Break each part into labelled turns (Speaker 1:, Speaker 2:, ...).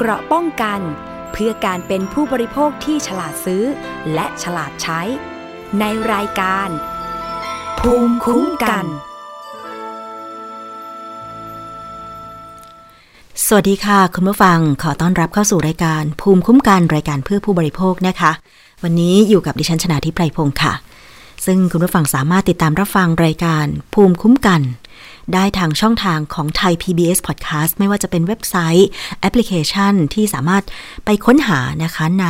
Speaker 1: เกราะป้องกัน เพื่อการเป็นผู้บริโภคที่ฉลาดซื้อ และฉลาดใช้ ในรายการ ภูมิคุ้มกัน
Speaker 2: สวัสดีค่ะ คุณผู้ฟังขอต้อนรับเข้าสู่รายการ ภูมิคุ้มกันรายการเพื่อผู้บริโภคนะคะ วันนี้อยู่กับดิฉันชนาทิพไพรพงศ์ค่ะ ซึ่งคุณผู้ฟังสามารถติดตามรับฟังรายการภูมิคุ้มกัน ได้ทางช่องทางของไทย PBS Podcast ไม่ว่าจะเป็นเว็บไซต์แอปพลิเคชันที่สามารถไปค้นหานะคะใน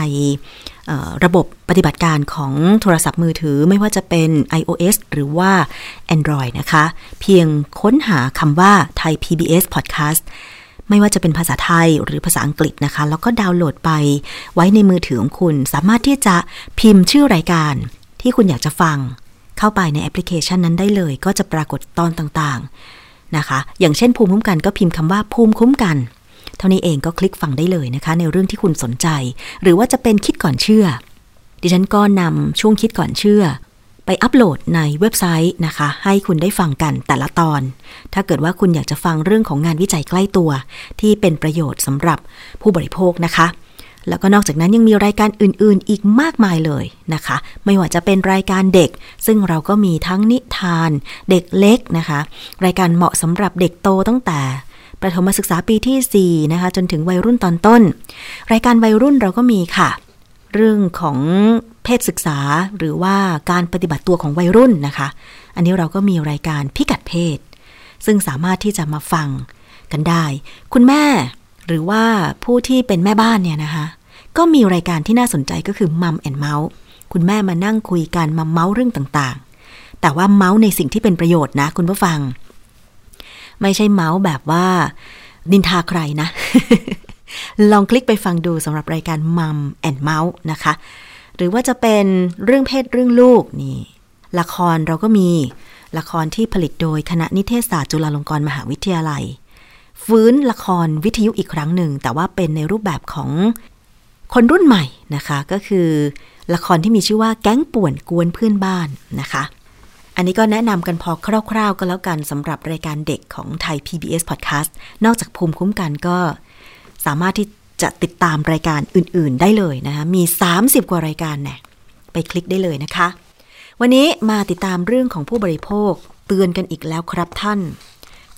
Speaker 2: ระบบปฏิบัติการของโทรศัพท์มือถือไม่ว่าจะเป็น iOS หรือว่า Android นะคะ เพียงค้นหาคำว่าไทย PBS Podcast ไม่ว่าจะเป็นภาษาไทยหรือภาษาอังกฤษนะคะ แล้วก็ดาวน์โหลดไปไว้ในมือถือของคุณ สามารถที่จะพิมพ์ชื่อรายการที่คุณอยากจะฟัง เข้าไปในแอปพลิเคชันนั้นได้เลย ก็จะปรากฏตอนต่างๆนะคะ อย่างเช่นภูมิคุ้มกันก็พิมพ์คำว่าภูมิคุ้มกัน เท่านี้เองก็คลิกฟังได้เลยนะคะ ในเรื่องที่คุณสนใจ หรือว่าจะเป็นคิดก่อนเชื่อ ดิฉันก็นำช่วงคิดก่อนเชื่อ ไปอัปโหลดในเว็บไซต์นะคะ ให้คุณได้ฟังกันแต่ละตอน ถ้าเกิดว่าคุณอยากจะฟังเรื่องของงานวิจัยใกล้ตัว ที่เป็นประโยชน์สำหรับผู้บริโภคนะคะ แล้วก็นอกจากนั้นยังมีรายการอื่นๆ อีกมากมายเลยนะคะ ไม่ว่าจะเป็นรายการเด็ก ซึ่งเราก็มีทั้งนิทานเด็กเล็กนะคะ รายการเหมาะสำหรับเด็กโตตั้งแต่ประถมศึกษาปีที่ 4 นะคะ จนถึงวัยรุ่นตอนต้น รายการวัยรุ่นเราก็มีค่ะ เรื่องของเพศศึกษาหรือว่าการปฏิบัติตัวของวัยรุ่นนะคะ อันนี้เราก็มีรายการพิกัดเพศ ซึ่งสามารถที่จะมาฟังกันได้ คุณแม่หรือว่าผู้ที่เป็นแม่บ้านเนี่ยนะคะ ก็มีรายการที่น่าสนใจก็คือ Mom and Mouth คุณแม่มานั่งคุยกันมาเมาท์เรื่องต่างๆ แต่ว่าเมาท์ในสิ่งที่เป็นประโยชน์นะ คุณผู้ฟัง ไม่ใช่เมาท์แบบว่านินทาใครนะ ลองคลิกไปฟังดูสำหรับรายการ Mom and Mouth นะคะ หรือว่าจะเป็นเรื่องเพศเรื่องลูกนี่ ละครเราก็มีละครที่ผลิตโดยคณะนิเทศศาสตร์จุฬาลงกรณ์มหาวิทยาลัย ฟื้นละครวิทยุอีกครั้งหนึ่ง แต่ว่าเป็นในรูปแบบของ คนรุ่นใหม่นะคะก็คือละครที่มีชื่อว่าแก๊งป่วนกวนเพื่อนบ้านนะคะ อันนี้ก็แนะนำกันพอคร่าวๆก็แล้วกันสำหรับรายการเด็กของไทย PBS Podcast นอกจากภูมิคุ้มกันก็สามารถที่จะติดตามรายการอื่นๆได้เลยนะคะ มี 30 กว่ารายการแน่ไปคลิกได้เลยนะคะ วันนี้มาติดตามเรื่องของผู้บริโภคเตือนกันอีกแล้วครับท่าน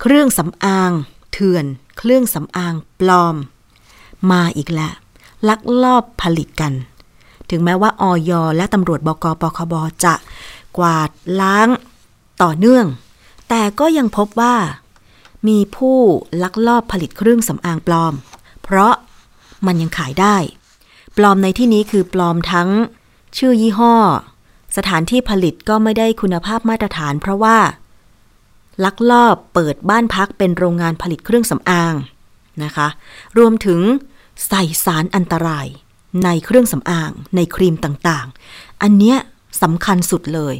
Speaker 2: เครื่องสำอาง เถื่อน เครื่องสำอางปลอม มาอีกแล้ว ลักลอบผลิตกัน ถึงแม้ว่าออยและตำรวจบกปคบจะกวาดล้างต่อเนื่อง แต่ก็ยังพบว่า มีผู้ลักลอบผลิตเครื่องสำอางปลอม เพราะมันยังขายได้ ปลอมในที่นี้คือปลอมทั้งชื่อยี่ห้อ สถานที่ผลิตก็ไม่ได้คุณภาพมาตรฐาน เพราะว่า ลักลอบเปิดบ้านพักเป็นโรงงานผลิตเครื่องสำอางนะคะ รวมถึง ใส่สารอันตราย ในเครื่องสำอาง ในครีมต่างๆ อันเนี้ยสำคัญสุดเลย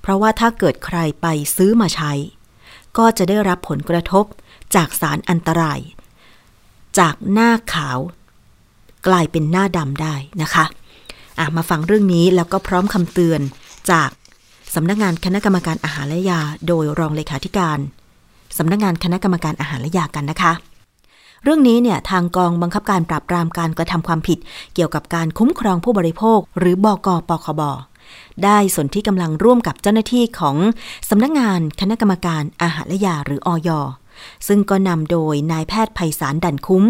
Speaker 2: เพราะว่าถ้าเกิดใครไปซื้อมาใช้ ก็จะได้รับผลกระทบจากสารอันตราย จากหน้าขาว กลายเป็นหน้าดำได้นะคะอะมาฟังเรื่องนี้แล้วก็พร้อมคำเตือนจากสำนักงานคณะกรรมการอาหารและยา โดยรองเลขาธิการสำนักงานคณะกรรมการอาหารและยากันนะคะ เรื่องนี้เนี่ยทางกองบังคับการปราบปรามการกระทำความผิด เกี่ยวกับการคุ้มครองผู้บริโภค หรือบกปคบได้สนที่กำลังร่วมกับเจ้าหน้าที่ของสำนักงานคณะกรรมการอาหารและยาหรืออยซึ่งก็นำโดยนายแพทย์ไพศาลดันคุ้ม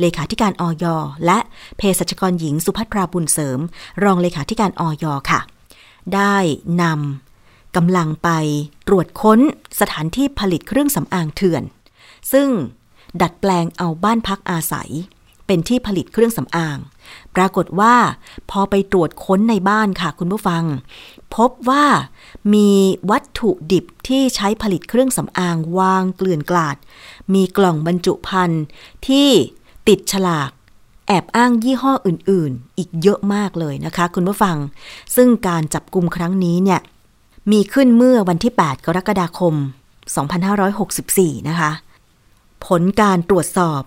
Speaker 2: เลขาธิการอยและเภสัชกรหญิงสุภัทราบุญเสริม รองเลขาธิการอยค่ะ ได้นำกำลังไปตรวจค้นสถานที่ผลิตเครื่องสำอางเถื่อน ซึ่ง ดัดแปลงเอาบ้านพักอาศัย เป็นที่ผลิตเครื่องสำอาง ปรากฏว่า พอไปตรวจค้นในบ้านค่ะคุณผู้ฟัง พบว่ามีวัตถุดิบที่ใช้ผลิตเครื่องสำอางวางเกลื่อนกลาด มีกล่องบรรจุภัณฑ์ที่ติดฉลากแอบอ้างยี่ห้ออื่น ๆ อีกเยอะมากเลยนะคะ คุณผู้ฟัง ซึ่งการจับกลุ่มครั้งนี้เนี่ย มีขึ้นเมื่อวันที่ 8 กรกฎาคม 2564 นะคะ ผลการตรวจสอบ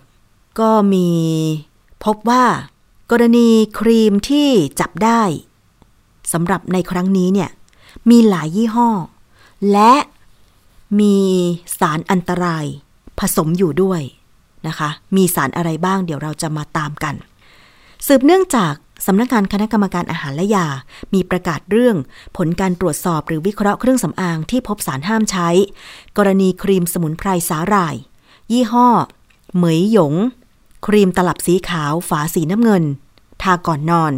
Speaker 2: ก็มีพบว่ากรณีครีมที่จับได้สำหรับในครั้งนี้เนี่ย มีหลายยี่ห้อ และมีสารอันตรายผสมอยู่ด้วยนะคะ มีสารอะไรบ้างเดี๋ยวเราจะมาตามกัน สืบเนื่องจากสำนักงานคณะกรรมการอาหารและยา มีประกาศเรื่องผลการตรวจสอบหรือวิเคราะห์เครื่องสำอางที่พบสารห้ามใช้ กรณีครีมสมุนไพรสาหร่าย ยี่ห้อ เหมยหยง ครีมตลับสีขาวฝาสีน้ำเงิน ทาก่อนนอน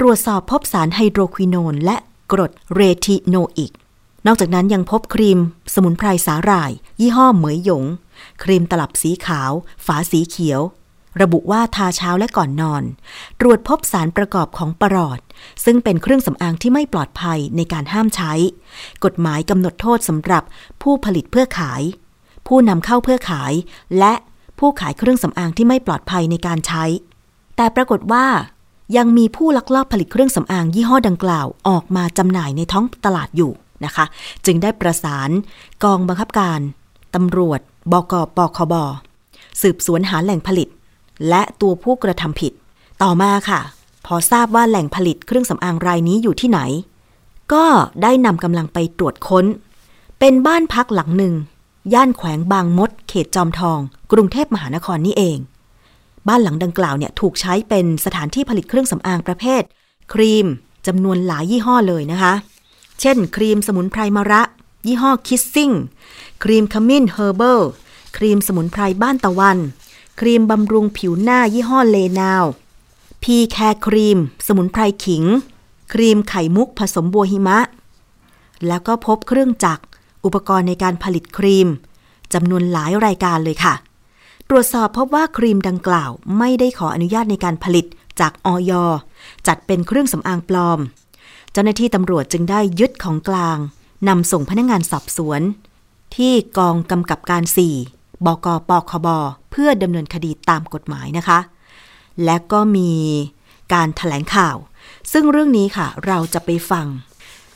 Speaker 2: ตรวจสอบพบสารไฮโดรควิโนน และกรดเรทิโนอิก นอกจากนั้นยังพบครีม สมุนไพรสาหร่าย ยี่ห้อเหมยหยง ครีมตลับสีขาว ฝาสีเขียว ระบุว่าทาเช้าและก่อนนอน ตรวจพบสารประกอบของปรอด ซึ่งเป็นเครื่องสำอางที่ไม่ปลอดภัยในการห้ามใช้ กฎหมายกำหนดโทษสำหรับผู้ผลิตเพื่อขาย ผู้นำเข้าเพื่อขาย และผู้ขายเครื่องสำอางที่ไม่ปลอดภัยในการใช้ แต่ปรากฏว่า ยังมีผู้ลักลอบผลิตเครื่องสำอางยี่ห้อดังกล่าวออกมาจำหน่ายในท้องตลาดอยู่นะคะ จึงได้ประสานกองบังคับการตำรวจบกปคบ สืบสวนหาแหล่งผลิต และตัวผู้กระทำผิด ต่อมาค่ะ พอทราบว่าแหล่งผลิตเครื่องสำอางรายนี้อยู่ที่ไหน ก็ได้นำกำลังไปตรวจค้น เป็นบ้านพักหลังหนึ่ง ย่านแขวงบางมด เขตจอมทอง กรุงเทพมหานครนี่เอง บ้านหลังดังกล่าวเนี่ยถูกใช้เป็นสถานที่ผลิตเครื่องสำอางประเภท ครีมจำนวนหลายยี่ห้อเลยนะคะ เช่น ครีมสมุนไพรมะระ ยี่ห้อ Kissing ครีมขมิ้น Herbal ครีมสมุนไพรบ้านตะวัน ครีมบำรุงผิวหน้ายี่ห้อเลนาวพีแคร์ครีม สมุนไพรขิง ครีมไข่มุกผสมบัวหิมะ แล้วก็พบเครื่องจักร อุปกรณ์ในการผลิตครีมจำนวนหลายรายการเลยค่ะ ตรวจสอบพบว่าครีมดังกล่าว ไม่ได้ขออนุญาตในการผลิตจากอย. จัดเป็นเครื่องสำอางปลอม เจ้าหน้าที่ตำรวจจึงได้ยึดของกลางนำส่งพนักงานสอบสวน ที่กองกำกับการ 4 บกปคบ เพื่อดำเนินคดีตามกฎหมายนะคะ และก็มีการถแถลงข่าว ซึ่งเรื่องนี้ค่ะเราจะไปฟัง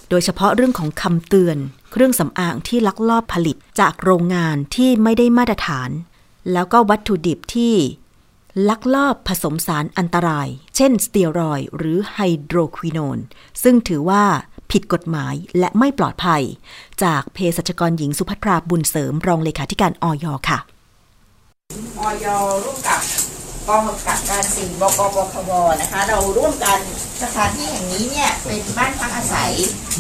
Speaker 2: โดยเฉพาะเรื่องของคำเตือน เครื่องสำอางที่ลักลอบผลิตจากโรงงานที่ไม่ได้มาตรฐาน แล้วก็วัตถุดิบที่ลักลอบผสมสารอันตราย เช่น สเตียรอยหรือไฮโดรควิโนนซึ่งถือว่าผิดกฎหมายและไม่ปลอดภัย จากเภสัชกรหญิงสุภัทราบุญเสริมรองเลขาธิการออยค่ะ
Speaker 3: ออยร่วมกับกองกำกับการสี่บกบคบนะคะ เราร่วมกันสถานที่แห่งนี้เนี่ยเป็นบ้านพักอาศัย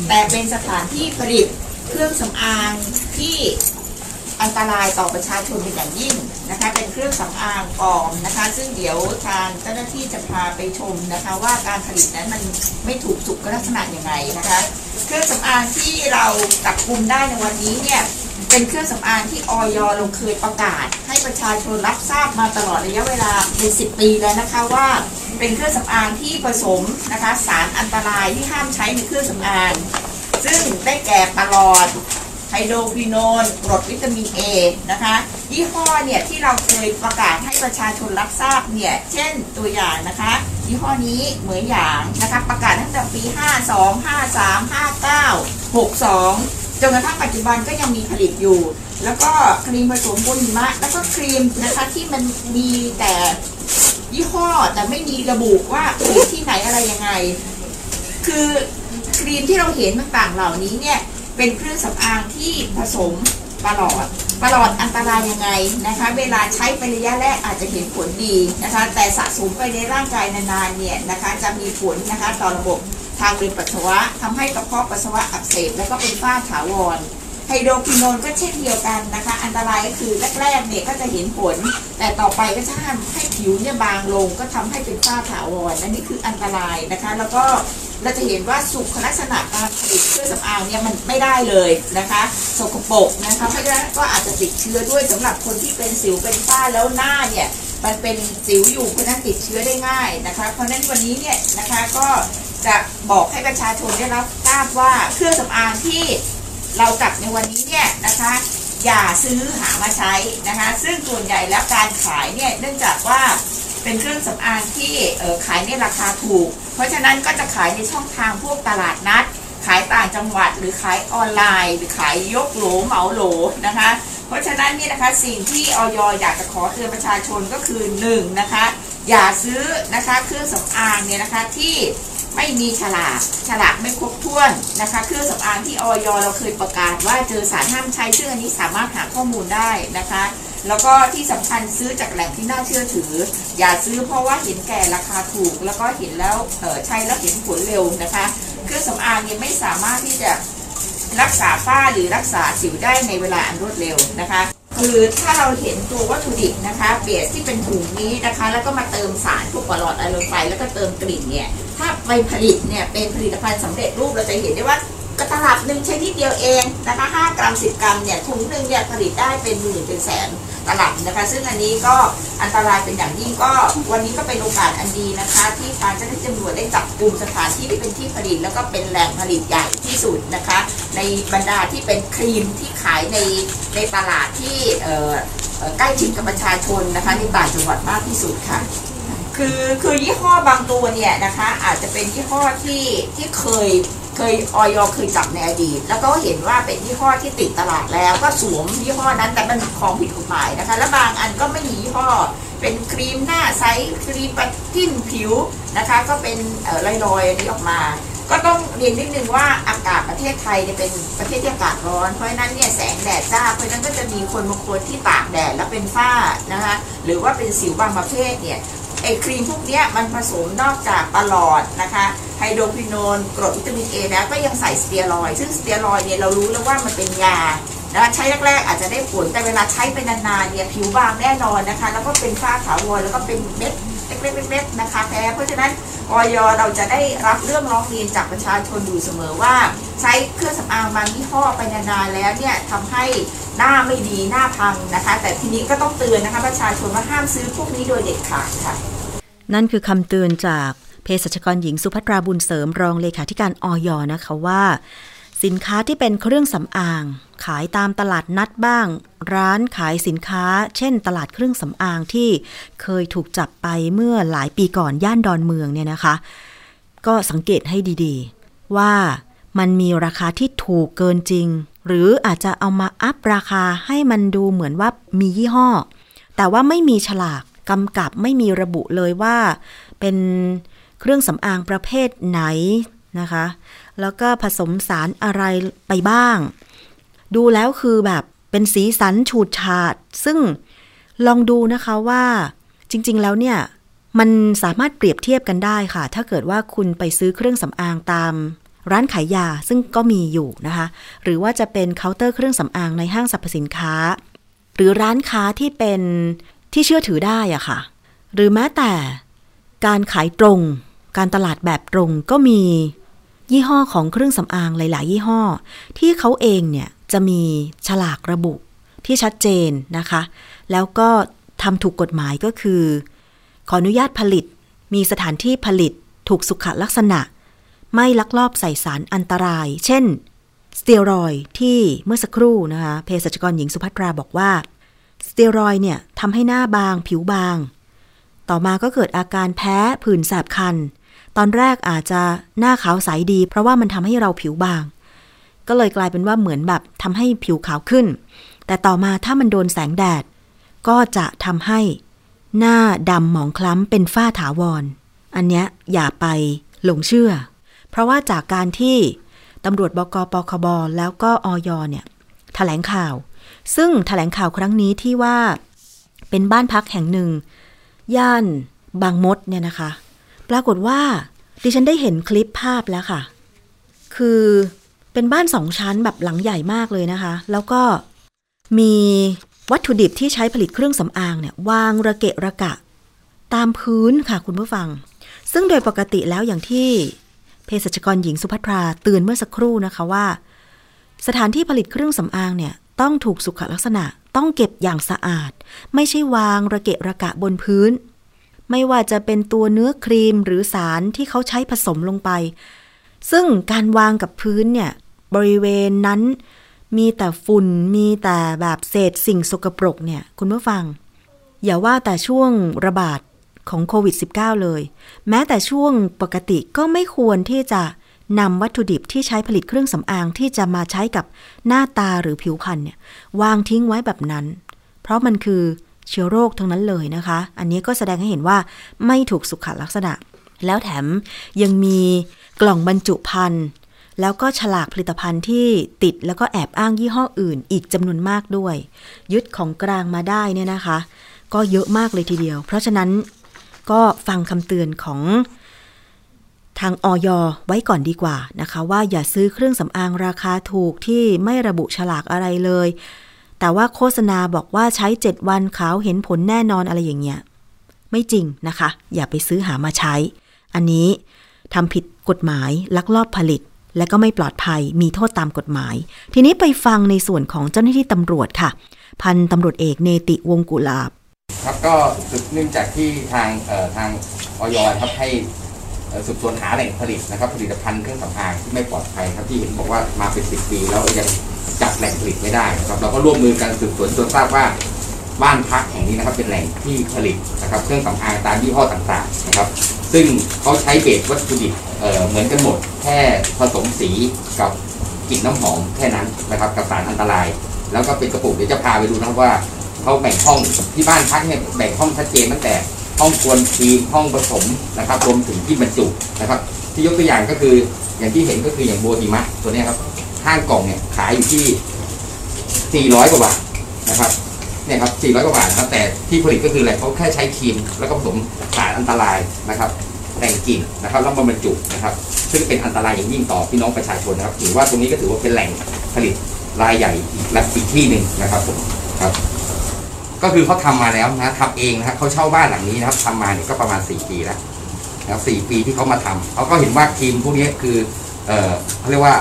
Speaker 3: แต่เป็นสถานที่ผลิต เครื่องสำอางที่อันตรายต่อประชาชนเป็นอย่างยิ่งนะคะ เป็นเครื่องสำอางปลอมนะคะ ซึ่งเดี๋ยวทางเจ้าหน้าที่จะพาไปชมนะคะ ว่าการผลิตนั้นมันไม่ถูกสุขลักษณะยังไงนะคะ เครื่องสำอางที่เราจับกลุ่มได้ในวันนี้เนี่ยเป็นเครื่องสำอางที่ออยเราเคยประกาศ ให้ประชาชนรับทราบมาตลอดระยะเวลาเป็นสิปีแล้วนะคะว่า เป็นเครื่องสำอางที่ผสมนะคะ สารอันตรายที่ห้ามใช้ในเครื่องสำอาง ซึ่งได้แก่ปลอดไฮโดรควิโนนกรดวิตามินเอนะคะ ยี่ห้อเนี่ยที่เราเคยประกาศให้ประชาชนรับทราบเนี่ย เช่นตัวอย่างนะคะ ยี่ห้อนี้เหมือนอย่างนะคะประกาศตั้งแต่ปี 52 53 59 62 จนกระทั่งปัจจุบันก็ยังมีผลิตอยู่ แล้วก็ครีมผสมบุญหิมะ แล้วก็ครีมนะคะที่มันมีแต่ยี่ห้อแต่ไม่มีระบุว่าผลิตที่ไหนอะไรยังไง คือ ครีมที่เราเห็นต่างๆเหล่านี้เนี่ยเป็นเครื่องสำอางที่ผสมปลอดปลอดอันตรายยังไงนะคะ เวลาใช้ไประยะแรกอาจจะเห็นผลดีนะคะ แต่สะสมไปในร่างกายนานๆเนี่ยนะคะจะมีผลนะคะต่อระบบทางเดินปัสสาวะทำให้กระเพาะปัสสาวะอักเสบแล้วก็เป็นฝ้าถาวรไฮโดรควิโนนก็เช่นเดียวกันนะคะ อันตรายก็คือแรกๆเนี่ยก็จะเห็นผล แต่ต่อไปก็จะทำให้ผิวเนี่ยบางลง ก็ทำให้เป็นฝ้าถาวรอันนี้คืออันตรายนะคะ แล้วก็ เราจะเห็นว่าสุขลักษณะการผลิตเครื่องสำอางเนี่ยมันไม่ได้เลยนะคะสกปรกนะคะเพราะฉะนั้นก็อาจจะติดเชื้อด้วยสำหรับคนที่เป็นสิวเป็นฝ้าแล้วหน้าเนี่ยมันเป็นสิวอยู่เพราะฉะนั้นติดเชื้อได้ง่ายนะคะ เพราะฉะนั้นวันนี้เนี่ยนะคะก็จะบอกให้ประชาชนได้รับทราบว่าเครื่องสำอางที่เราจับในวันนี้เนี่ยนะคะอย่าซื้อหามาใช้นะคะ ซึ่งส่วนใหญ่แล้วการขายเนี่ยเนื่องจากว่า เป็นเครื่องสำอางที่ขายในราคาถูก เพราะฉะนั้นก็จะขายในช่องทางพวกตลาดนัด ขายต่างจังหวัดหรือขายออนไลน์ หรือขายยกโหลเหมาโหลนะคะ เพราะฉะนั้นนี่นะคะสิ่งที่ออยอยากจะขอเตือนประชาชนก็คือหนึ่งนะคะอย่าซื้อนะคะเครื่องสำอางเนี่ยนะคะที่ไม่มีฉลากฉลากไม่ครบถ้วนนะคะเครื่องสำอางที่ออยเราเคยประกาศว่าเจอสารห้ามใช้ซึ่งอันนี้สามารถหาข้อมูลได้นะคะ แล้วก็ที่สำคัญซื้อจากแหล่งที่น่าเชื่อถือ อย่าซื้อเพราะว่าเห็นแก่ราคาถูก แล้วก็เห็นแล้วเออใช้แล้วเห็นผลเร็วนะคะ เครื่องสำอางเนี่ยไม่สามารถที่จะรักษาฝ้าหรือรักษาสิวได้ในเวลาอันรวดเร็วนะคะคือถ้าเราเห็นตัววัตถุดิบนะคะเบสที่เป็นถุงนี้นะคะ แล้วก็มาเติมสารพวกปลอดอะลไปแล้วก็เติมกลิ่นเนี่ยถ้าไปผลิตเนี่ยเป็นผลิตภัณฑ์สำเร็จรูปเราจะเห็นได้ว่า ก็ตลับหนึ่งใช้นิดเดียวเองนะคะ5กรัม 10 กรัมเนี่ยถุงหนึ่งเนี่ยผลิตได้เป็นหมื่นเป็นแสนตลับนะคะ ซึ่งอันนี้ก็อันตรายเป็นอย่างยิ่งก็วันนี้ก็เป็นโอกาสอันดีนะคะ ที่ทางเจ้าหน้าที่ตำรวจได้จับกลุ่มสถานที่ที่เป็นที่ผลิต แล้วก็เป็นแหล่งผลิตใหญ่ที่สุดนะคะ ในบรรดาที่เป็นครีมที่ขายในในตลาดที่เอ่ออใกล้ชิดกับประชาชนนะคะในต่างจังหวัดมากที่สุดค่ะคือคือยี่ห้อบางตัวเนี่ยนะคะอาจจะเป็นยี่ห้อที่ที่เคย เคยออยเคยจับในอดีต แล้วก็เห็นว่าเป็นยี่ห้อที่ติดตลาดแล้วก็สวมยี่ห้อนั้นแต่มันของผิดกฎหมายนะคะ และบางอันก็ไม่มียี่ห้อ เป็นครีมหน้าใสครีมปัดจิ้มผิวนะคะ ก็เป็นเอ่อลอยๆอันนี้ออกมา ก็ต้องเรียนนิดนึงว่าอากาศประเทศไทยเนี่ยเป็นประเทศที่อากาศร้อนเพราะฉะนั้นเนี่ยแสงแดดจ้าเพราะฉะนั้นก็จะมีคนบางคนที่ตากแดดแล้วเป็นฝ้านะคะหรือว่าเป็นสิวบางประเภทเนี่ย ไอ้ครีมพวกเนี้ยมันผสมนอกจากปลอดนะคะไฮโดรควินอนกรดวิตามินเอแล้วก็ยังใส่สเตียรอยซึ่งสเตียรอยเนี่ยเรารู้แล้วว่ามันเป็นยานะคะใช้แรกๆอาจจะได้ผลแต่เวลาใช้ไปนานๆเนี่ยผิวบางแน่นอนนะคะ แล้วก็เป็นฝ้าถาวรแล้วก็เป็นเม็ด เล็กๆๆนะคะแพ้เพราะฉะนั้นออยเราจะได้รับเรื่องร้องเรียนจากประชาชนอยู่เสมอว่า ใช้เครื่องสำอางบางยี่ห้อไปนานๆแล้วเนี่ยทำให้หน้าไม่ดีหน้าพังนะคะ แต่ทีนี้ก็ต้องเตือนนะคะประชาชนว่าห้ามซื้อพวกนี้โดยเด็ดขาดค่ะ
Speaker 2: นั่นคือคำเตือนจากเภสัชกรหญิงสุภัทราบุญเสริมรองเลขาธิการออยนะคะว่า สินค้าที่เป็นเครื่องสำอาง ขายตามตลาดนัดบ้าง ร้านขายสินค้า เช่น ตลาดเครื่องสำอางที่เคยถูกจับไปเมื่อหลายปีก่อนย่านดอนเมืองเนี่ยนะคะ ก็สังเกตให้ดีๆ ว่ามันมีราคาที่ถูกเกินจริง หรืออาจจะเอามาอัพราคาให้มันดูเหมือนว่ามียี่ห้อ แต่ว่าไม่มีฉลากกำกับไม่มีระบุเลยว่าเป็นเครื่องสำอางประเภทไหนนะคะ แล้วก็ผสมสารอะไรไปบ้าง ดูแล้วคือแบบเป็นสีสันฉูดฉาด ซึ่งลองดูนะคะว่าจริง ๆ แล้วเนี่ยมันสามารถเปรียบเทียบกันได้ค่ะ ถ้าเกิดว่าคุณไปซื้อเครื่องสำอางตามร้านขายยาซึ่งก็มีอยู่นะคะ หรือว่าจะเป็นเคาน์เตอร์เครื่องสำอางในห้างสรรพสินค้า หรือร้านค้าที่เป็นที่เชื่อถือได้อะค่ะ หรือแม้แต่การขายตรง การตลาดแบบตรงก็มี ยี่ห้อของเครื่องสำอางหลาย ๆ ยี่ห้อ ที่เขาเองเนี่ยจะมีฉลากระบุที่ชัดเจนนะคะ แล้วก็ทำถูกกฎหมายก็คือ ขออนุญาตผลิต มีสถานที่ผลิต ถูกสุขลักษณะ ไม่ลักลอบใส่สารอันตราย เช่น สเตียรอยที่เมื่อสักครู่นะคะเภสัชกรหญิงสุภัทราบอกว่า สเตียรอยเนี่ยทำให้หน้าบางผิวบาง ต่อมาก็เกิดอาการแพ้ผื่นแสบคัน ตอนแรกอาจจะหน้าขาวใสดี เพราะว่ามันทำให้เราผิวบาง ก็เลยกลายเป็นว่าเหมือนแบบทำให้ผิวขาวขึ้น แต่ต่อมาถ้ามันโดนแสงแดด ก็จะทำให้ หน้าดำหมองคล้ำเป็นฝ้าถาวรอันเนี้ยอย่าไปหลงเชื่อ เพราะว่าจากการที่ตำรวจบกปคบแล้วก็ออยเนี่ยแถลงข่าว ซึ่งแถลงข่าวครั้งนี้ที่ว่าเป็นบ้านพักแห่งหนึ่ง ย่านบางมดเนี่ยนะคะ ปรากฏว่าดิฉันได้เห็นคลิปภาพแล้วค่ะ คือเป็นบ้านสองชั้นแบบหลังใหญ่มากเลยนะคะ แล้วก็มีวัตถุดิบที่ใช้ผลิตเครื่องสำอางเนี่ยวางระเกะระกะ ตามพื้นค่ะคุณผู้ฟัง ซึ่งโดยปกติแล้วอย่างที่เภสัชกรหญิงสุภัทราเตือนเมื่อสักครู่นะคะว่า สถานที่ผลิตเครื่องสำอางเนี่ยต้องถูกสุขลักษณะต้องเก็บอย่างสะอาด ไม่ใช่วางระเกะระกะบนพื้น ไม่ว่าจะเป็นตัวเนื้อครีมหรือสารที่เขาใช้ผสมลงไป ซึ่งการวางกับพื้นเนี่ยบริเวณนั้นมีแต่ฝุ่นมีแต่แบบเศษสิ่งสกปรกเนี่ยคุณผู้ฟัง อย่าว่าแต่ช่วงระบาดของโควิด -19 เลย แม้แต่ช่วงปกติก็ไม่ควรที่จะนำวัตถุดิบที่ใช้ผลิตเครื่องสำอางที่จะมาใช้กับหน้าตาหรือผิวพรรณเนี่ยวางทิ้งไว้แบบนั้น เพราะมันคือ เชื้อโรคทั้งนั้นเลยนะคะ อันนี้ก็แสดงให้เห็นว่าไม่ถูกสุขลักษณะ แล้วแถมยังมีกล่องบรรจุภัณฑ์แล้วก็ฉลากผลิตภัณฑ์ที่ติดแล้วก็แอบอ้างยี่ห้ออื่น อีกจำนวนมากด้วย ยึดของกลางมาได้เนี่ยนะคะ ก็เยอะมากเลยทีเดียว เพราะฉะนั้นก็ฟังคำเตือนของทางออยไว้ก่อนดีกว่านะคะ ว่าอย่าซื้อเครื่องสำอางราคาถูกที่ไม่ระบุฉลากอะไรเลย แต่ว่าโฆษณาบอกว่าใช้ 7 วันขาวเห็นผลแน่นอนอะไรอย่างเงี้ย ไม่จริงนะคะ อย่าไปซื้อหามาใช้ อันนี้ทำผิดกฎหมายลักลอบผลิต และก็ไม่ปลอดภัยมีโทษตามกฎหมาย ทีนี้ไปฟังในส่วนของเจ้าหน้าที่ตำรวจค่ะ พันตำรวจเอกเนติวงกุลาบ
Speaker 4: ครับก็สืบเนื่องจากที่ทางเอ่อทางออยครับให้สืบสวนหาแหล่งผลิตนะครับ ผลิตภัณฑ์เครื่องสำอางที่ไม่ปลอดภัยครับที่เห็นบอกว่ามาเป็นสิบปีแล้วยัง จับแหล่งผลิตไม่ได้นะครับเราก็ร่วมมือกันสืบสวนจนทราบว่าบ้านพักแห่งนี้นะครับเป็นแหล่งที่ผลิตนะครับเครื่องสำอางตามยี่ห้อต่างๆนะครับซึ่งเขาใช้เบสวัตถุดิบเเหมือนกันหมด แค่ผสมสีกับกลิ่นน้ำหอมแค่นั้นนะครับกับสารอันตราย แล้วก็เป็นกระปุกเดี๋ยวจะพาไปดูนะครับว่าเขาแบ่งห้องที่บ้านพักเนี่ยแบ่งห้องชัดเจนตั้งแต่ห้องควรทีมห้องผสมนะครับรวมถึงที่บรรจุนะครับ ที่ยกตัวอย่างก็คืออย่างที่เห็นก็คืออย่างโบฮิมะตัวนี้ครับ ห้างกล่องเนี่ยขายอยู่ที่ 400 กว่าบาทนะครับเนี่ยครับ 400 กว่าบาทนะครับแต่ที่ผลิตก็คืออะไรเขาแค่ใช้ครีมแล้วก็ผสมสารอันตรายนะครับแต่งกลิ่นนะครับแล้วมาบรรจุนะครับ ซึ่งเป็นอันตรายอย่างยิ่งต่อพี่น้องประชาชนนะครับถือว่าตรงนี้ก็ถือว่าเป็นแหล่งผลิตรายใหญ่อีกอีกที่หนึ่งนะครับผมครับ ก็คือเขาทำมาแล้วนะทำเองนะครับเขาเช่าบ้านหลังนี้นะครับทำมาเนี่ยก็ประมาณ 4 ปีแล้วนะครับสี่ปีที่เขามาทำเขาก็เห็นว่าครีมพวกนี้คือเออเขาเรียกว่า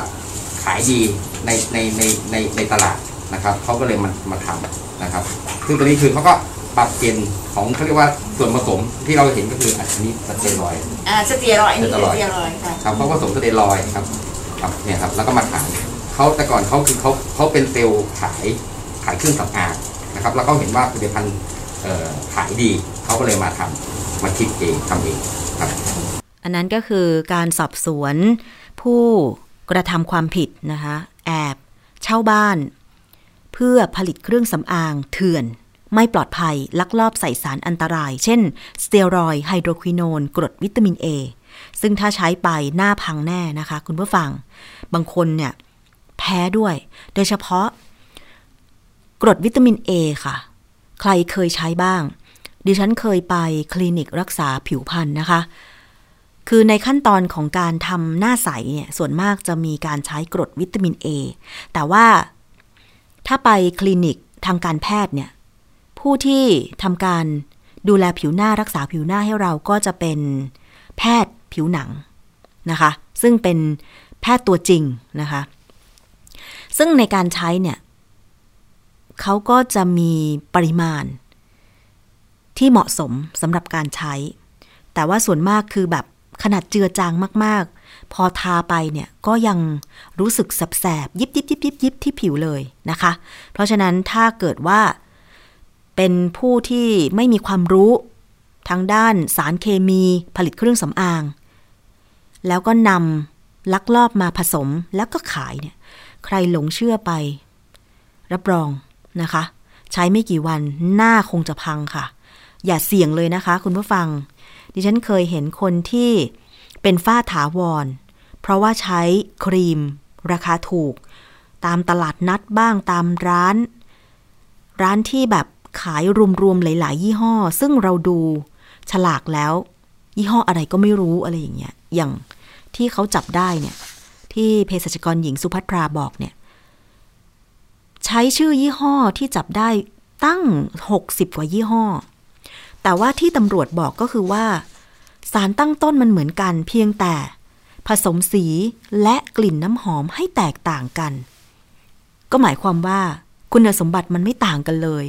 Speaker 4: ายดีในในในในในตลาดนะครับเขาก็เลยมามาทำนะครับ ซึ่งตัวนี้คือเขาก็ปรับเปลี่ยนของเขาเรียกว่าส่วนผสมที่เราเห็นก็คืออันนี้สเตียรอยด์
Speaker 3: อ่าสเตียรอยด์อันนี้
Speaker 4: ส
Speaker 3: ส
Speaker 4: เตียรอยด์
Speaker 3: เตียรอยด์ค่ะ
Speaker 4: ครับเขาผสมสเตียรอยด์ครับครับเนี่ยครับแล้วก็มาขายเขาแต่ก่อนเขาคือเขาเขาเป็นเซลล์ขายขายเครื่องสำอางนะครับ แล้วเขาเห็นว่าผลิตภัณฑ์เอ่อขายดีเขาก็เลยมาทำมาคิดเองทำเองครับ
Speaker 2: อันนั้นก็คือการสอบสวนผู้ กระทำความผิดนะคะแอบเช่าบ้าน เพื่อผลิตเครื่องสำอางเถื่อน ไม่ปลอดภัยลักลอบใส่สารอันตราย เช่น สเตียรอยไฮโดรควินอนกรดวิตามิน A ซึ่งถ้าใช้ไปหน้าพังแน่นะคะ คุณผู้ฟัง บางคนเนี่ย แพ้ด้วย โดยเฉพาะ กรดวิตามิน A ค่ะ ใครเคยใช้บ้าง ดิฉันเคยไปคลินิกรักษาผิวพรรณนะคะ คือในขั้นตอนของการทำหน้าใสเนี่ยส่วนมากจะมีการใช้กรดวิตามิน A แต่ว่าถ้าไปคลินิกทางการแพทย์เนี่ยผู้ที่ทำการดูแลผิวหน้ารักษาผิวหน้าให้เราก็จะเป็นแพทย์ผิวหนังนะคะ ซึ่งเป็นแพทย์ตัวจริงนะคะ ซึ่งในการใช้เนี่ยเขาก็จะมีปริมาณ ที่เหมาะสมสำหรับการใช้ แต่ว่าส่วนมากคือแบบ ขนาดเจือจางมากๆ พอทาไปเนี่ยก็ยังรู้สึกแสบๆยิบยิบยิบยิบยิบที่ผิวเลยนะคะ เพราะฉะนั้นถ้าเกิดว่า เป็นผู้ที่ไม่มีความรู้ทางด้านสารเคมีผลิตเครื่องสำอาง แล้วก็นำลักลอบมาผสมแล้วก็ขายเนี่ย ใครหลงเชื่อไป รับรองนะคะ ใช้ไม่กี่วันหน้าคงจะพังค่ะ อย่าเสี่ยงเลยนะคะ คุณผู้ฟัง ดิฉันเคยเห็นคนที่เป็นฝ้าถาวร เพราะว่าใช้ครีม ราคาถูก ตามตลาดนัดบ้างตามร้าน ร้านที่แบบขายรวมๆหลาย ๆ ยี่ห้อ ซึ่งเราดูฉลากแล้ว ยี่ห้ออะไรก็ไม่รู้อะไรอย่างเงี้ยอย่างที่เขาจับได้เนี่ย ที่เภสัชกรหญิงสุภัทราบอกเนี่ย ใช้ชื่อยี่ห้อที่จับได้ตั้ง 60 กว่ายี่ห้อ แต่ว่าที่ตำรวจบอกก็คือว่า สารตั้งต้นมันเหมือนกันเพียงแต่ ผสมสีและกลิ่นน้ำหอมให้แตกต่างกัน ก็หมายความว่าคุณสมบัติมันไม่ต่างกันเลย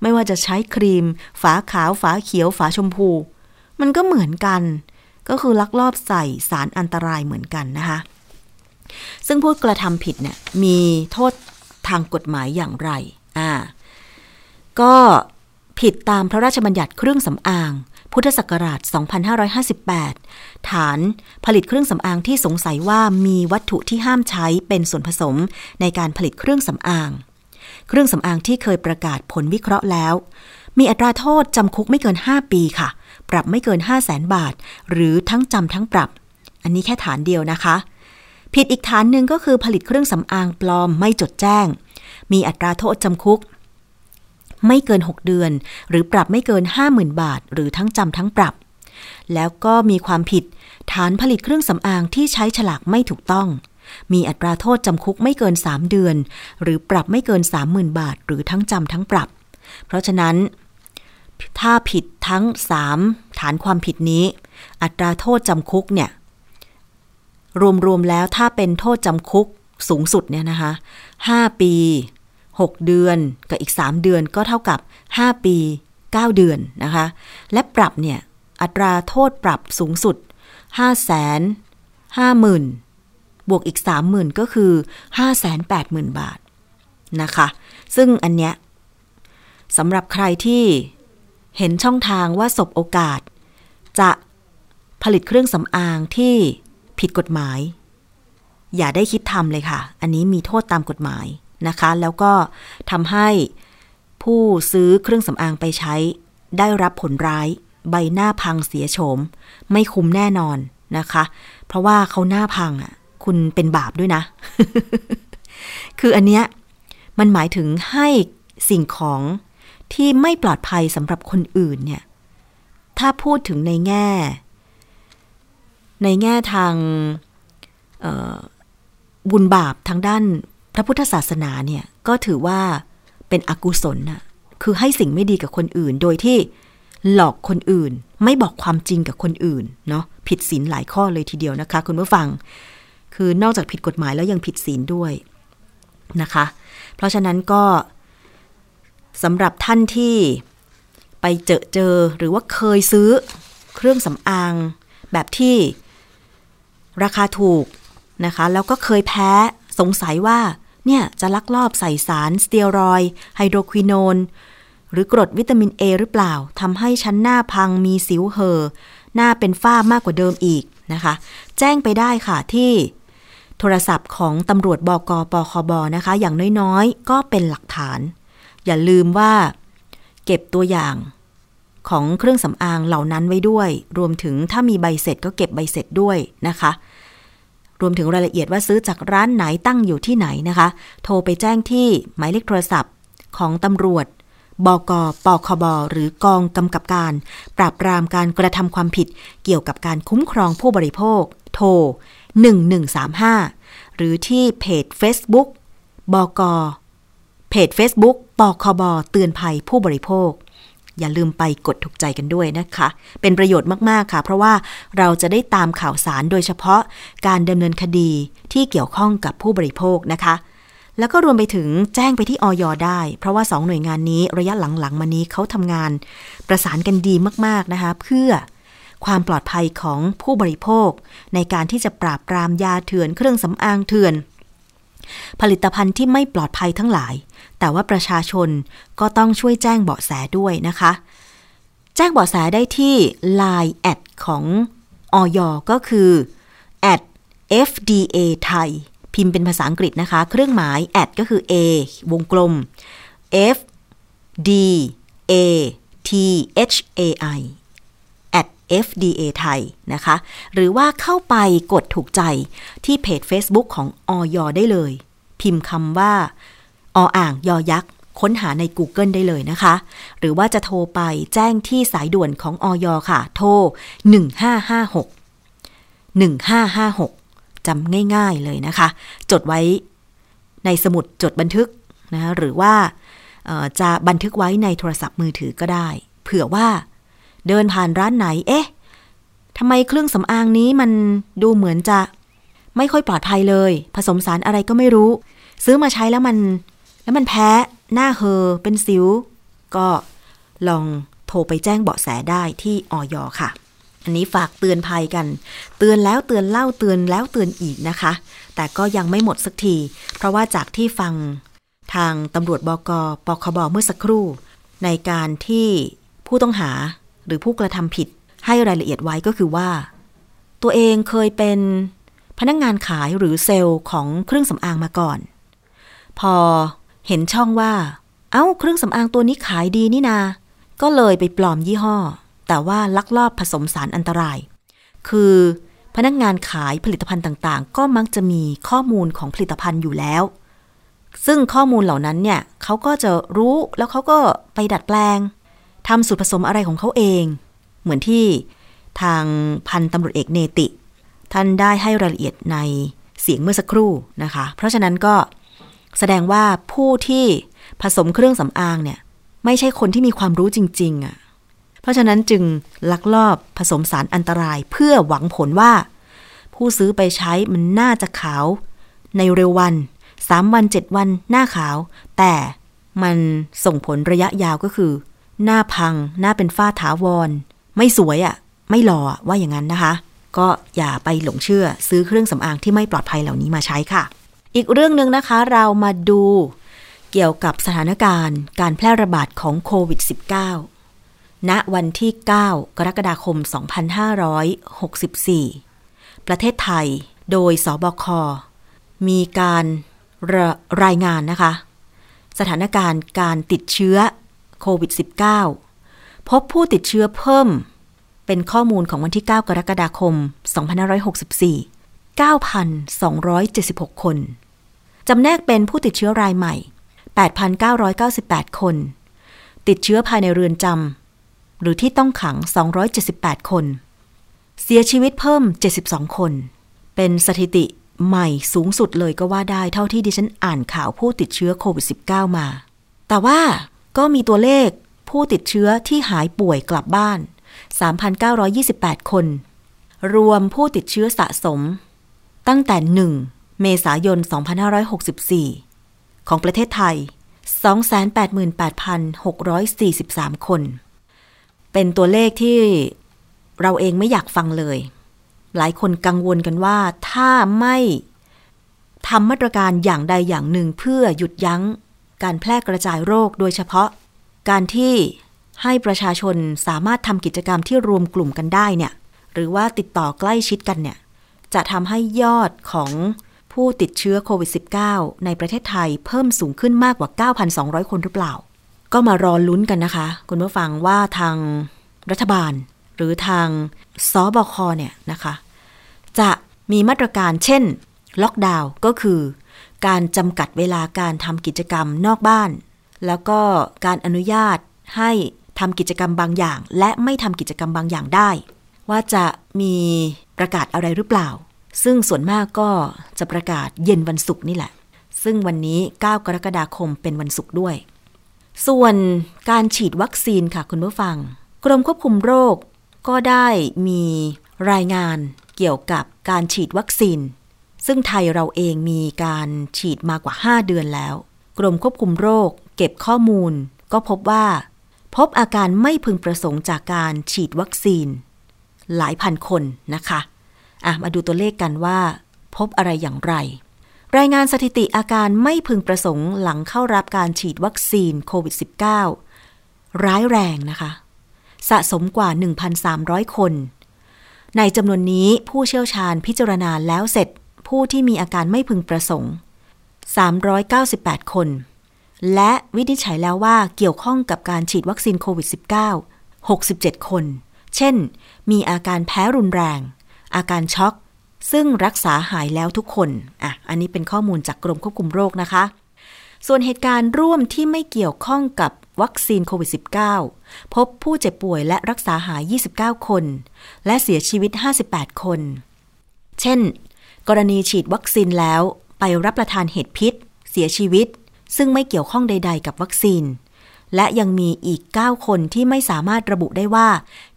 Speaker 2: ไม่ว่าจะใช้ครีม ฝาขาว ฝาเขียว ฝาชมพู มันก็เหมือนกัน ก็คือลักลอบใส่สารอันตรายเหมือนกันนะคะ ซึ่งผู้กระทำผิดเนี่ยมีโทษทางกฎหมายอย่างไร อ่า ก็ ผิดตามพระราชบัญญัติเครื่องสำอาง พุทธศักราช 2558 ฐานผลิตเครื่องสำอางที่สงสัยว่ามีวัตถุที่ห้ามใช้เป็นส่วนผสมในการผลิตเครื่องสำอาง เครื่องสำอางที่เคยประกาศผลวิเคราะห์แล้ว มีอัตราโทษจำคุกไม่เกิน 5 ปีค่ะ ปรับไม่เกิน 5 0 0แสนบาท หรือทั้งจำทั้งปรับ อันนี้แค่ฐานเดียวนะคะ ผิดอีกฐานหนึ่งก็คือผลิตเครื่องสำอางปลอมไม่จดแจ้ง มีอัตราโทษจำคุก ไม่เกิน 6 เดือน หรือปรับไม่เกิน 50,000 บาท หรือทั้งจำทั้งปรับ แล้วก็มีความผิด ฐานผลิตเครื่องสำอางที่ใช้ฉลากไม่ถูกต้อง มีอัตราโทษจำคุกไม่เกิน 3 เดือน หรือปรับไม่เกิน 30,000 บาท หรือทั้งจำทั้งปรับ เพราะฉะนั้น ถ้าผิดทั้ง 3 ฐานความผิดนี้ อัตราโทษจำคุกเนี่ยรวมๆแล้วถ้าเป็นโทษจำคุกสูงสุดเนี่ยนะคะ5ปี 6 เดือนกับอีก 3 เดือนก็เท่ากับ 5 ปี 9 เดือนนะคะ และปรับเนี่ย อัตราโทษปรับสูงสุด 5 0 0 0 0 0 50,000 บวกอีก 30,000 ก็คือ 580,000 บาทนะคะ ซึ่งอันเนี้ยสำหรับใครที่เห็นช่องทางว่าสบโอกาส จะผลิตเครื่องสำอางที่ผิดกฎหมาย อย่าได้คิดทำเลยค่ะ อันนี้มีโทษตามกฎหมาย นะคะ แล้วก็ทำให้ผู้ซื้อเครื่องสำอางไปใช้ ได้รับผลร้าย ใบหน้าพังเสียโฉม ไม่คุ้มแน่นอนนะคะ เพราะว่าเขาหน้าพังอะ คุณเป็นบาปด้วยนะ คืออันเนี้ยมันหมายถึงให้สิ่งของที่ไม่ปลอดภัยสำหรับคนอื่นเนี่ย ถ้าพูดถึงในแง่ ในแง่ทางบุญบาปทางด้าน พระพุทธศาสนาเนี่ยก็ถือว่าเป็นอกุศลน่ะคือให้สิ่งไม่ดีกับคนอื่น โดยที่หลอกคนอื่น ไม่บอกความจริงกับคนอื่นเนาะผิดศีลหลายข้อเลยทีเดียวนะคะ คุณผู้ฟัง คือนอกจากผิดกฎหมายแล้วยังผิดศีลด้วยนะคะ เพราะฉะนั้นก็สำหรับท่านที่ไปเจอเจอหรือว่าเคยซื้อเครื่องสำอาง แบบที่ราคาถูกนะคะ แล้วก็เคยแพ้ สงสัยว่า เนี่ยจะลักลอบใส่สารสเตียรอย ไฮโดรควินอนหรือกรดวิตามินเอหรือเปล่าทำให้ชั้นหน้าพังมีสิวเหอหน้าเป็นฝ้ามากกว่าเดิมอีกนะคะ แจ้งไปได้ค่ะที่โทรศัพท์ของตำรวจบกปคบนะคะ อย่างน้อยๆ ก็เป็นหลักฐาน อย่าลืมว่า เก็บตัวอย่างของเครื่องสำอางเหล่านั้นไว้ด้วย รวมถึงถ้ามีใบเสร็จก็เก็บใบเสร็จด้วยนะคะ รวมถึงรายละเอียดว่าซื้อจากร้านไหนตั้งอยู่ที่ไหนนะคะ โทรไปแจ้งที่หมายเลขโทรศัพท์ของตำรวจบกปคบ หรือกองกำกับการ ปราบปรามการกระทำความผิด เกี่ยวกับการคุ้มครองผู้บริโภค โทร 1135 หรือที่เพจ Facebook บก เพจ Facebook ปคบ เตือนภัยผู้บริโภค อย่าลืมไปกดถูกใจกันด้วยนะคะ เป็นประโยชน์มากๆค่ะ เพราะว่าเราจะได้ตามข่าวสารโดยเฉพาะการดำเนินคดีที่เกี่ยวข้องกับผู้บริโภคนะคะ แล้วก็รวมไปถึงแจ้งไปที่ออยได้ เพราะว่าสองหน่วยงานนี้ระยะหลังๆมานี้เขาทำงาน ประสานกันดีมากๆนะคะ เพื่อความปลอดภัยของผู้บริโภค ในการที่จะปราบปรามยาเถื่อนเครื่องสำอางเถื่อน ผลิตภัณฑ์ที่ไม่ปลอดภัยทั้งหลาย แต่ว่าประชาชนก็ต้องช่วยแจ้งเบาะแสด้วยนะคะ แจ้งเบาะแสได้ที่ Line แอดของออยก็คือ @fda ไทยพิมพ์เป็นภาษาอังกฤษนะคะ เครื่องหมาย at ก็คือ a วงกลม f d a t h a i at fda ไทยนะคะ หรือว่าเข้าไปกดถูกใจที่เพจ Facebook ของออยได้เลย พิมพ์คำว่า ออ่างยอยักษ์ค้นหาใน Google ได้เลยนะคะ หรือว่าจะโทรไปแจ้งที่สายด่วนของออยค่ะ โทร 1556 1556จำง่ายๆเลยนะคะ จดไว้ในสมุดจดบันทึกนะหรือว่าจะบันทึกไว้ในโทรศัพท์มือถือก็ได้ เผื่อว่าเดินผ่านร้านไหน เอ๊ะทำไมเครื่องสำอางนี้มันดูเหมือนจะไม่ค่อยปลอดภัยเลย ผสมสารอะไรก็ไม่รู้ ซื้อมาใช้แล้วมัน แล้วมันแพ้หน้าเฮอเป็นสิว ก็ลองโทรไปแจ้งเบาะแสได้ที่ออยค่ะ อันนี้ฝากเตือนภัยกัน เตือนแล้วเตือนเล่าเตือนแล้วเตือนอีกนะคะ แต่ก็ยังไม่หมดสักที เพราะว่าจากที่ฟังทางตำรวจบกปคบเมื่อสักครู่ ในการที่ผู้ต้องหาหรือผู้กระทำผิดให้รายละเอียดไว้ก็คือว่า ตัวเองเคยเป็นพนักงงานขายหรือเซลล์ของเครื่องสำอางมาก่อน พอ เห็นช่องว่า เอา้าเครื่องสำอางตัวนี้ขายดีนี่นา ก็เลยไปปลอมยี่ห้อ แต่ว่าลักลอบผสมสารอันตราย คือพนักงานขายผลิตภัณฑ์ต่างๆ ก็มักจะมีข้อมูลของผลิตภัณฑ์อยู่แล้ว ซึ่งข้อมูลเหล่านั้นเนี่ยเขาก็จะรู้แล้วเขาก็ไปดัดแปลงทำสูตรผสมอะไรของเขาเอง เหมือนที่ทางพันตำรวจเอกเนติ ท่านได้ให้รายละเอียดในเสียงเมื่อสักครู่นะคะ เพราะฉะนั้นก็ แสดงว่าผู้ที่ผสมเครื่องสำอางเนี่ย ไม่ใช่คนที่มีความรู้จริง ๆอะ่ะ เพราะฉะนั้นจึงลักลอบผสมสารอันตรายเพื่อหวังผลว่า ผู้ซื้อไปใช้มันน่าจะขาว ในเร็ววัน3วัน7วันหน้าขาว แต่มันส่งผลระยะยาวก็คือ หน้าพัง หน้าเป็นฝ้าถาวร ไม่สวยอะ่ะ ไม่หล่ออะว่าอย่างนั้นนะคะ ก็อย่าไปหลงเชื่อซื้อเครื่องสำอางที่ไม่ปลอดภัยเหล่านี้มาใช้ค่ะ อีกเรื่องหนึ่งนะคะเรามาดูเกี่ยวกับสถานการณ์การแพร่ระบาดของโควิด -19 ณวันที่ 9 กรกฎาคม 2564 ประเทศไทยโดยสบค มีการรรายงานนะคะ สถานการณ์การติดเชื้อโควิด -19 พบผู้ติดเชื้อเพิ่ม เป็นข้อมูลของวันที่ 9 กรกฎาคม 2564 9,276 คน จำแนกเป็นผู้ติดเชื้อรายใหม่ 8,998 คน ติดเชื้อภายในเรือนจำหรือที่ต้องขัง 278 คน เสียชีวิตเพิ่ม 72 คน เป็นสถิติใหม่สูงสุดเลยก็ว่าได้เท่าที่ดิฉันอ่านข่าวผู้ติดเชื้อโควิด -19 มา แต่ว่าก็มีตัวเลขผู้ติดเชื้อที่หายป่วยกลับบ้าน 3,928 คน รวมผู้ติดเชื้อสะสม ตั้งแต่ 1 เมษายน 2564 ของประเทศไทย 288,643 คน เป็นตัวเลขที่เราเองไม่อยากฟังเลย หลายคนกังวลกันว่าถ้าไม่ทำมาตรการอย่างใดอย่างหนึ่งเพื่อหยุดยั้งการแพร่กระจายโรคโดยเฉพาะ การที่ให้ประชาชนสามารถทำกิจกรรมที่รวมกลุ่มกันได้เนี่ย หรือว่าติดต่อใกล้ชิดกันเนี่ย จะทำให้ยอดของผู้ติดเชื้อโควิด -19 ในประเทศไทยเพิ่มสูงขึ้นมากกว่า 9,200 คนหรือเปล่า ก็มารอลุ้นกันนะคะ คุณผู้ฟังว่าทางรัฐบาล หรือทางสบคเนี่ยนะคะ จะมีมาตรการเช่น ล็อกดาวน์ก็คือ การจำกัดเวลาการทำกิจกรรมนอกบ้าน แล้วก็การอนุญาตให้ทำกิจกรรมบางอย่าง และไม่ทำกิจกรรมบางอย่างได้ ว่าจะมี ประกาศอะไรหรือเปล่า ซึ่งส่วนมากก็จะประกาศเย็นวันศุกร์นี่แหละ ซึ่งวันนี้ 9 กรกฎาคมเป็นวันศุกร์ด้วย ส่วนการฉีดวัคซีนค่ะคุณผู้ฟัง กรมควบคุมโรคก็ได้มีรายงานเกี่ยวกับการฉีดวัคซีน ซึ่งไทยเราเองมีการฉีดมากว่า 5 เดือนแล้ว กรมควบคุมโรค เก็บข้อมูล ก็พบว่า พบอาการไม่พึงประสงค์จากการฉีดวัคซีน หลายพันคนนะคะอะมาดูตัวเลขกันว่า พบอะไรอย่างไร รายงานสถิติอาการไม่พึงประสงค์หลังเข้ารับการฉีดวัคซีนโควิด -19 ร้ายแรงนะคะ สะสมกว่า 1,300 คน ในจำนวนนี้ผู้เชี่ยวชาญพิจารณาแล้วเสร็จผู้ที่มีอาการไม่พึงประสงค์ 398 คน และวินิจฉัยแล้วว่าเกี่ยวข้องกับการฉีดวัคซีนโควิด -19 67 คน เช่น มีอาการแพ้รุนแรง อาการช็อก ซึ่งรักษาหายแล้วทุกคน อะ อันนี้เป็นข้อมูลจากกรมควบคุมโรคนะคะ ส่วนเหตุการณ์ร่วมที่ไม่เกี่ยวข้องกับวัคซีนโควิด -19 พบผู้เจ็บป่วยและรักษาหาย 29 คน และเสียชีวิต 58 คน เช่น กรณีฉีดวัคซีนแล้วไปรับประทานเห็ดพิษ เสียชีวิต ซึ่งไม่เกี่ยวข้องใด ๆ กับวัคซีน และยังมีอีก 9 คนที่ไม่สามารถระบุได้ว่า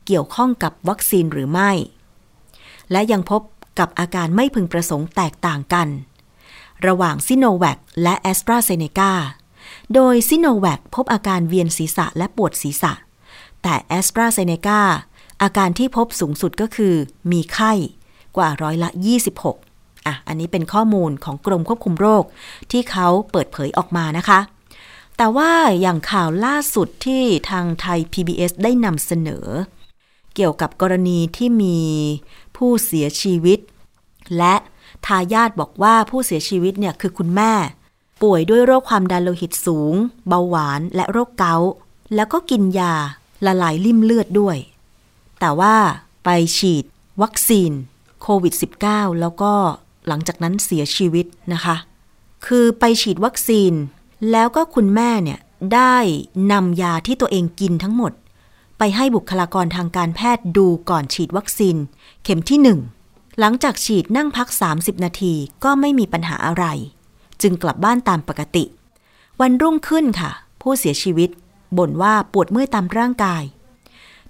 Speaker 2: เกี่ยวข้องกับวัคซีนหรือไม่ และยังพบกับอาการไม่พึงประสงค์แตกต่างกัน ระหว่างซิโนแวคและแอสตราเซเนกาโดยซิโนแวคพบอาการเวียนศีรษะและปวดศีรษะ แต่แอสตราเซเนกาอาการที่พบสูงสุดก็คือมีไข้กว่าร้อยละ 26 อะ อันนี้เป็นข้อมูลของกรมควบคุมโรคที่เขาเปิดเผยออกมานะคะ แต่ว่าอย่างข่าวล่าสุดที่ทางไทย PBS ได้นำเสนอ เกี่ยวกับกรณีที่มีผู้เสียชีวิต และทายาทบอกว่าผู้เสียชีวิตเนี่ยคือคุณแม่ ป่วยด้วยโรคความดันโลหิตสูง เบาหวานและโรคเกาต์แล้วก็กินยาละลายลิ่มเลือดด้วย แต่ว่าไปฉีดวัคซีนโควิด -19 แล้วก็หลังจากนั้นเสียชีวิตนะคะ คือไปฉีดวัคซีน แล้วก็คุณแม่เนี่ยได้นำยาที่ตัวเองกินทั้งหมด ไปให้บุคลากรทางการแพทย์ดูก่อนฉีดวัคซีน เข็มที่หนึ่งหลังจากฉีดนั่งพัก 30 นาทีก็ไม่มีปัญหาอะไร จึงกลับบ้านตามปกติ วันรุ่งขึ้นค่ะ ผู้เสียชีวิตบ่นว่าปวดเมื่อยตามร่างกาย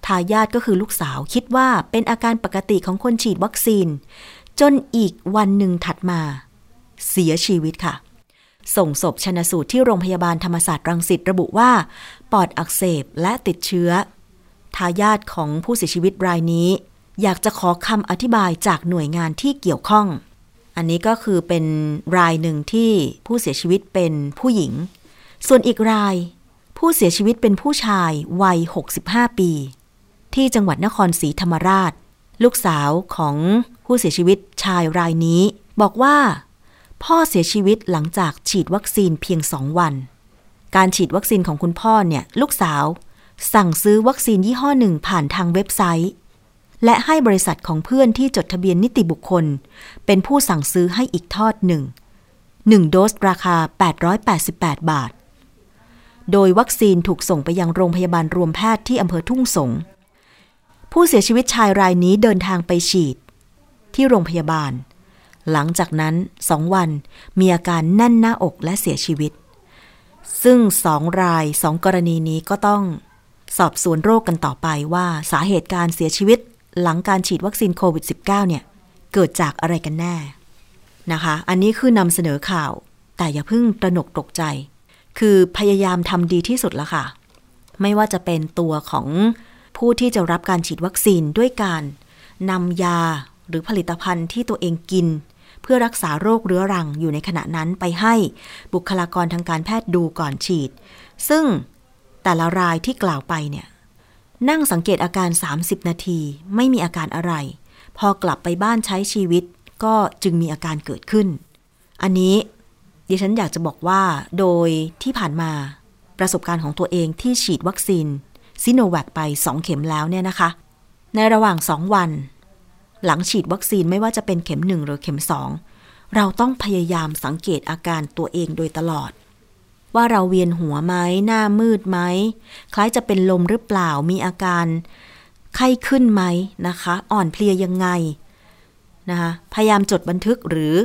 Speaker 2: ทายาทก็คือลูกสาวคิดว่าเป็นอาการปกติของคนฉีดวัคซีน จนอีกวันหนึ่งถัดมา เสียชีวิตค่ะ ส่งศพชนะสูตรที่โรงพยาบาลธรรมศาสตร์รังสิตระบุว่า ปอดอักเสบและติดเชื้อ ทายาทของผู้เสียชีวิตรายนี้ อยากจะขอคำอธิบายจากหน่วยงานที่เกี่ยวข้อง อันนี้ก็คือเป็นรายหนึ่งที่ผู้เสียชีวิตเป็นผู้หญิง ส่วนอีกราย ผู้เสียชีวิตเป็นผู้ชายวัย 65 ปี ที่จังหวัดนครศรีธรรมราช ลูกสาวของผู้เสียชีวิตชายรายนี้ บอกว่า พ่อเสียชีวิตหลังจากฉีดวัคซีนเพียงสองวัน การฉีดวัคซีนของคุณพ่อเนี่ยลูกสาว สั่งซื้อวัคซีนยี่ห้อหนึ่งผ่านทางเว็บไซต์ และให้บริษัทของเพื่อนที่จดทะเบียนนิติบุคคล เป็นผู้สั่งซื้อให้อีกทอดหนึ่งหนึ่งโดสราคา 888 บาท โดยวัคซีนถูกส่งไปยังโรงพยาบาลรวมแพทย์ที่อำเภอทุ่งสง ผู้เสียชีวิตชายรายนี้เดินทางไปฉีด ที่โรงพยาบาล หลังจากนั้นสองวันมีอาการแน่นหน้าอกและเสียชีวิต ซึ่งสองรายสองกรณีนี้ก็ต้อง สอบสวนโรคกันต่อไปว่าสาเหตุการเสียชีวิตหลังการฉีดวัคซีนโควิด -19 เนี่ย เกิดจากอะไรกันแน่นะคะ อันนี้คือนำเสนอข่าว แต่อย่าเพิ่งตระหนกตกใจ คือพยายามทำดีที่สุดแล้วค่ะ ไม่ว่าจะเป็นตัวของผู้ที่จะรับการฉีดวัคซีนด้วยการนำยาหรือผลิตภัณฑ์ที่ตัวเองกิน เพื่อรักษาโรคเรื้อรังอยู่ในขณะนั้นไปให้บุคลากรทางการแพทย์ดูก่อนฉีด ซึ่ง แต่ละรายที่กล่าวไปเนี่ย นั่งสังเกตอาการ 30 นาที ไม่มีอาการอะไร พอกลับไปบ้านใช้ชีวิตก็จึงมีอาการเกิดขึ้น อันนี้ดิฉันอยากจะบอกว่าโดยที่ผ่านมาประสบการณ์ของตัวเองที่ฉีดวัคซีนซิโนแวคไป 2 เข็มแล้วเนี่ยนะคะ ในระหว่าง 2 วัน หลังฉีดวัคซีนไม่ว่าจะเป็นเข็ม 1 หรือเข็ม 2 เราต้องพยายามสังเกตอาการตัวเองโดยตลอด ว่าเราเวียนหัวไหมหน้ามืดไหมคล้ายจะเป็นลมหรือเปล่ามีอาการไข้ขึ้นไหมนะคะ อ่อนเพลียยังไงนะคะพยายามจดบันทึกหรือ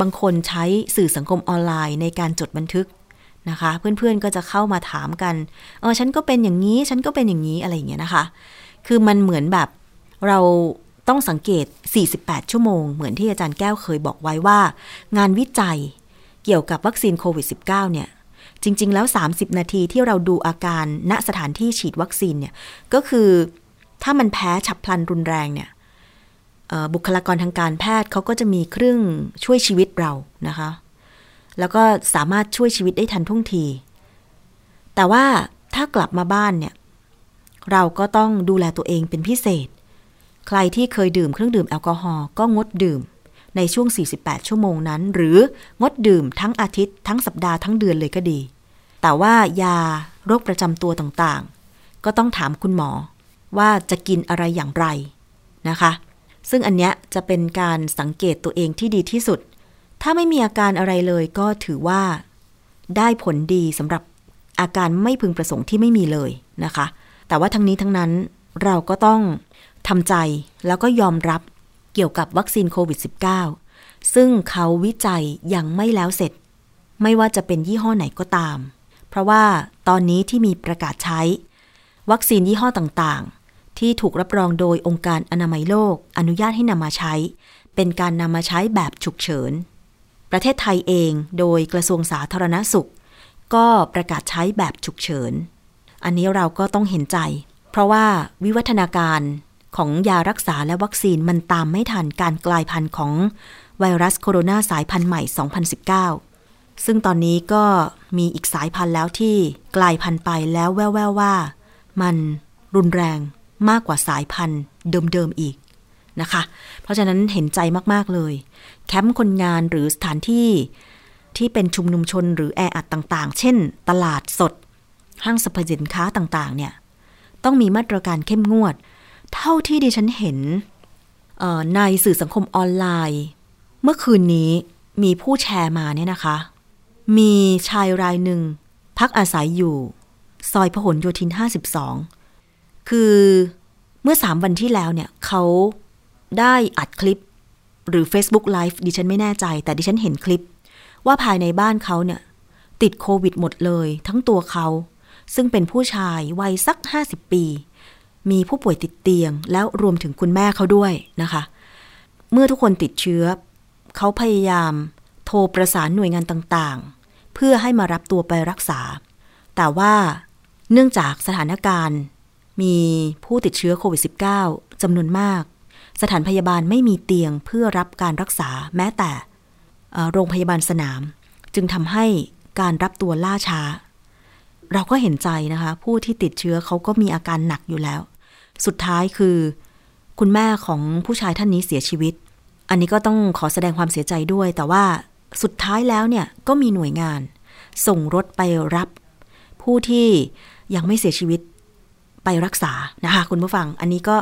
Speaker 2: บางคนใช้สื่อสังคมออนไลน์ในการจดบันทึกนะคะ เพื่อนๆก็จะเข้ามาถามกันเออฉันก็เป็นอย่างนี้ ฉันก็เป็นอย่างนี้อะไรอย่างเงี้ยนะคะ คือมันเหมือนแบบเราต้องสังเกต 48 ชั่วโมง เหมือนที่อาจารย์แก้วเคยบอกไว้ว่า งานวิจัยเกี่ยวกับวัคซีนโควิด -19 เนี่ย จริง ๆ แล้ว 30 นาทีที่เราดูอาการณสถานที่ฉีดวัคซีนเนี่ยก็คือถ้ามันแพ้ฉับพลันรุนแรงเนี่ยบุคลากรทางการแพทย์เขาก็จะมีเครื่องช่วยชีวิตเรานะคะ แล้วก็สามารถช่วยชีวิตได้ทันท่วงที แต่ว่าถ้ากลับมาบ้านเนี่ย เราก็ต้องดูแลตัวเองเป็นพิเศษ ใครที่เคยดื่มเครื่องดื่มแอลกอฮอล์ก็งดดื่ม ในช่วง 48 ชั่วโมงนั้น หรืองดดื่มทั้งอาทิตย์ ทั้งสัปดาห์ทั้งเดือนเลยก็ดี แต่ว่ายาโรคประจำตัวต่างๆ ก็ต้องถามคุณหมอ ว่าจะกินอะไรอย่างไรนะคะ ซึ่งอันเนี้ยจะเป็นการสังเกตตัวเองที่ดีที่สุด ถ้าไม่มีอาการอะไรเลยก็ถือว่า ได้ผลดีสำหรับอาการไม่พึงประสงค์ที่ไม่มีเลยนะคะ แต่ว่าทั้งนี้ทั้งนั้นเราก็ต้องทำใจแล้วก็ยอมรับ เกี่ยวกับวัคซีนโควิด -19 ซึ่งเขาวิจัยยังไม่แล้วเสร็จ ไม่ว่าจะเป็นยี่ห้อไหนก็ตาม เพราะว่าตอนนี้ที่มีประกาศใช้ วัคซีนยี่ห้อต่างๆ ที่ถูกรับรองโดยองค์การอนามัยโลก อนุญาตให้นำมาใช้ เป็นการนำมาใช้แบบฉุกเฉิน ประเทศไทยเองโดยกระทรวงสาธารณสุข ก็ประกาศใช้แบบฉุกเฉิน อันนี้เราก็ต้องเห็นใจ เพราะว่าวิวัฒนาการ ของยารักษาและวัคซีนมันตามไม่ทันการกลายพันธุ์ของไวรัสโคโรนาสายพันธุ์ใหม่ 2019 ซึ่งตอนนี้ก็มีอีกสายพันธุ์แล้วที่กลายพันธุ์ไปแล้วแว่วๆว่า มันรุนแรงมากกว่าสายพันธุ์เดิมๆอีกนะคะ เพราะฉะนั้นเห็นใจมากๆเลย แคมป์คนงานหรือสถานที่ที่เป็นชุมนุมชนหรือแออัดต่างๆ เช่น ตลาดสด ห้างสรรพสินค้าต่างๆ เนี่ย ต้องมีมาตรการเข้มงวด เท่าที่ดิฉันเห็นในสื่อสังคมออนไลน์ เมื่อคืนนี้มีผู้แชร์มาเนี่ยนะคะ มีชายรายหนึ่ง พักอาศัยอยู่ ซอยพหลโยธิน 52 คือเมื่อสามวันที่แล้วเนี่ยเขาได้อัดคลิป หรือ Facebook Live ดิฉันไม่แน่ใจ แต่ดิฉันเห็นคลิป ว่าภายในบ้านเขาเนี่ย ติดโควิดหมดเลย ทั้งตัวเขา ซึ่งเป็นผู้ชายวัยสัก 50 ปี มีผู้ป่วยติดเตียง แล้วรวมถึงคุณแม่เขาด้วยนะคะ เมื่อทุกคนติดเชื้อ เขาพยายามโทรประสานหน่วยงานต่างๆ เพื่อให้มารับตัวไปรักษา แต่ว่าเนื่องจากสถานการณ์ มีผู้ติดเชื้อโควิด -19 จำนวนมาก สถานพยาบาลไม่มีเตียงเพื่อรับการรักษาแม้แต่โรงพยาบาลสนาม จึงทำให้การรับตัวล่าช้า เราก็เห็นใจนะคะ ผู้ที่ติดเชื้อเขาก็มีอาการหนักอยู่แล้ว สุดท้ายคือ คุณแม่ของผู้ชายท่านนี้เสียชีวิต อันนี้ก็ต้องขอแสดงความเสียใจด้วย แต่ว่าสุดท้ายแล้วเนี่ยก็มีหน่วยงาน ส่งรถไปรับ ผู้ที่ยังไม่เสียชีวิตไปรักษานะคะ คุณผู้ฟัง อันนี้ก็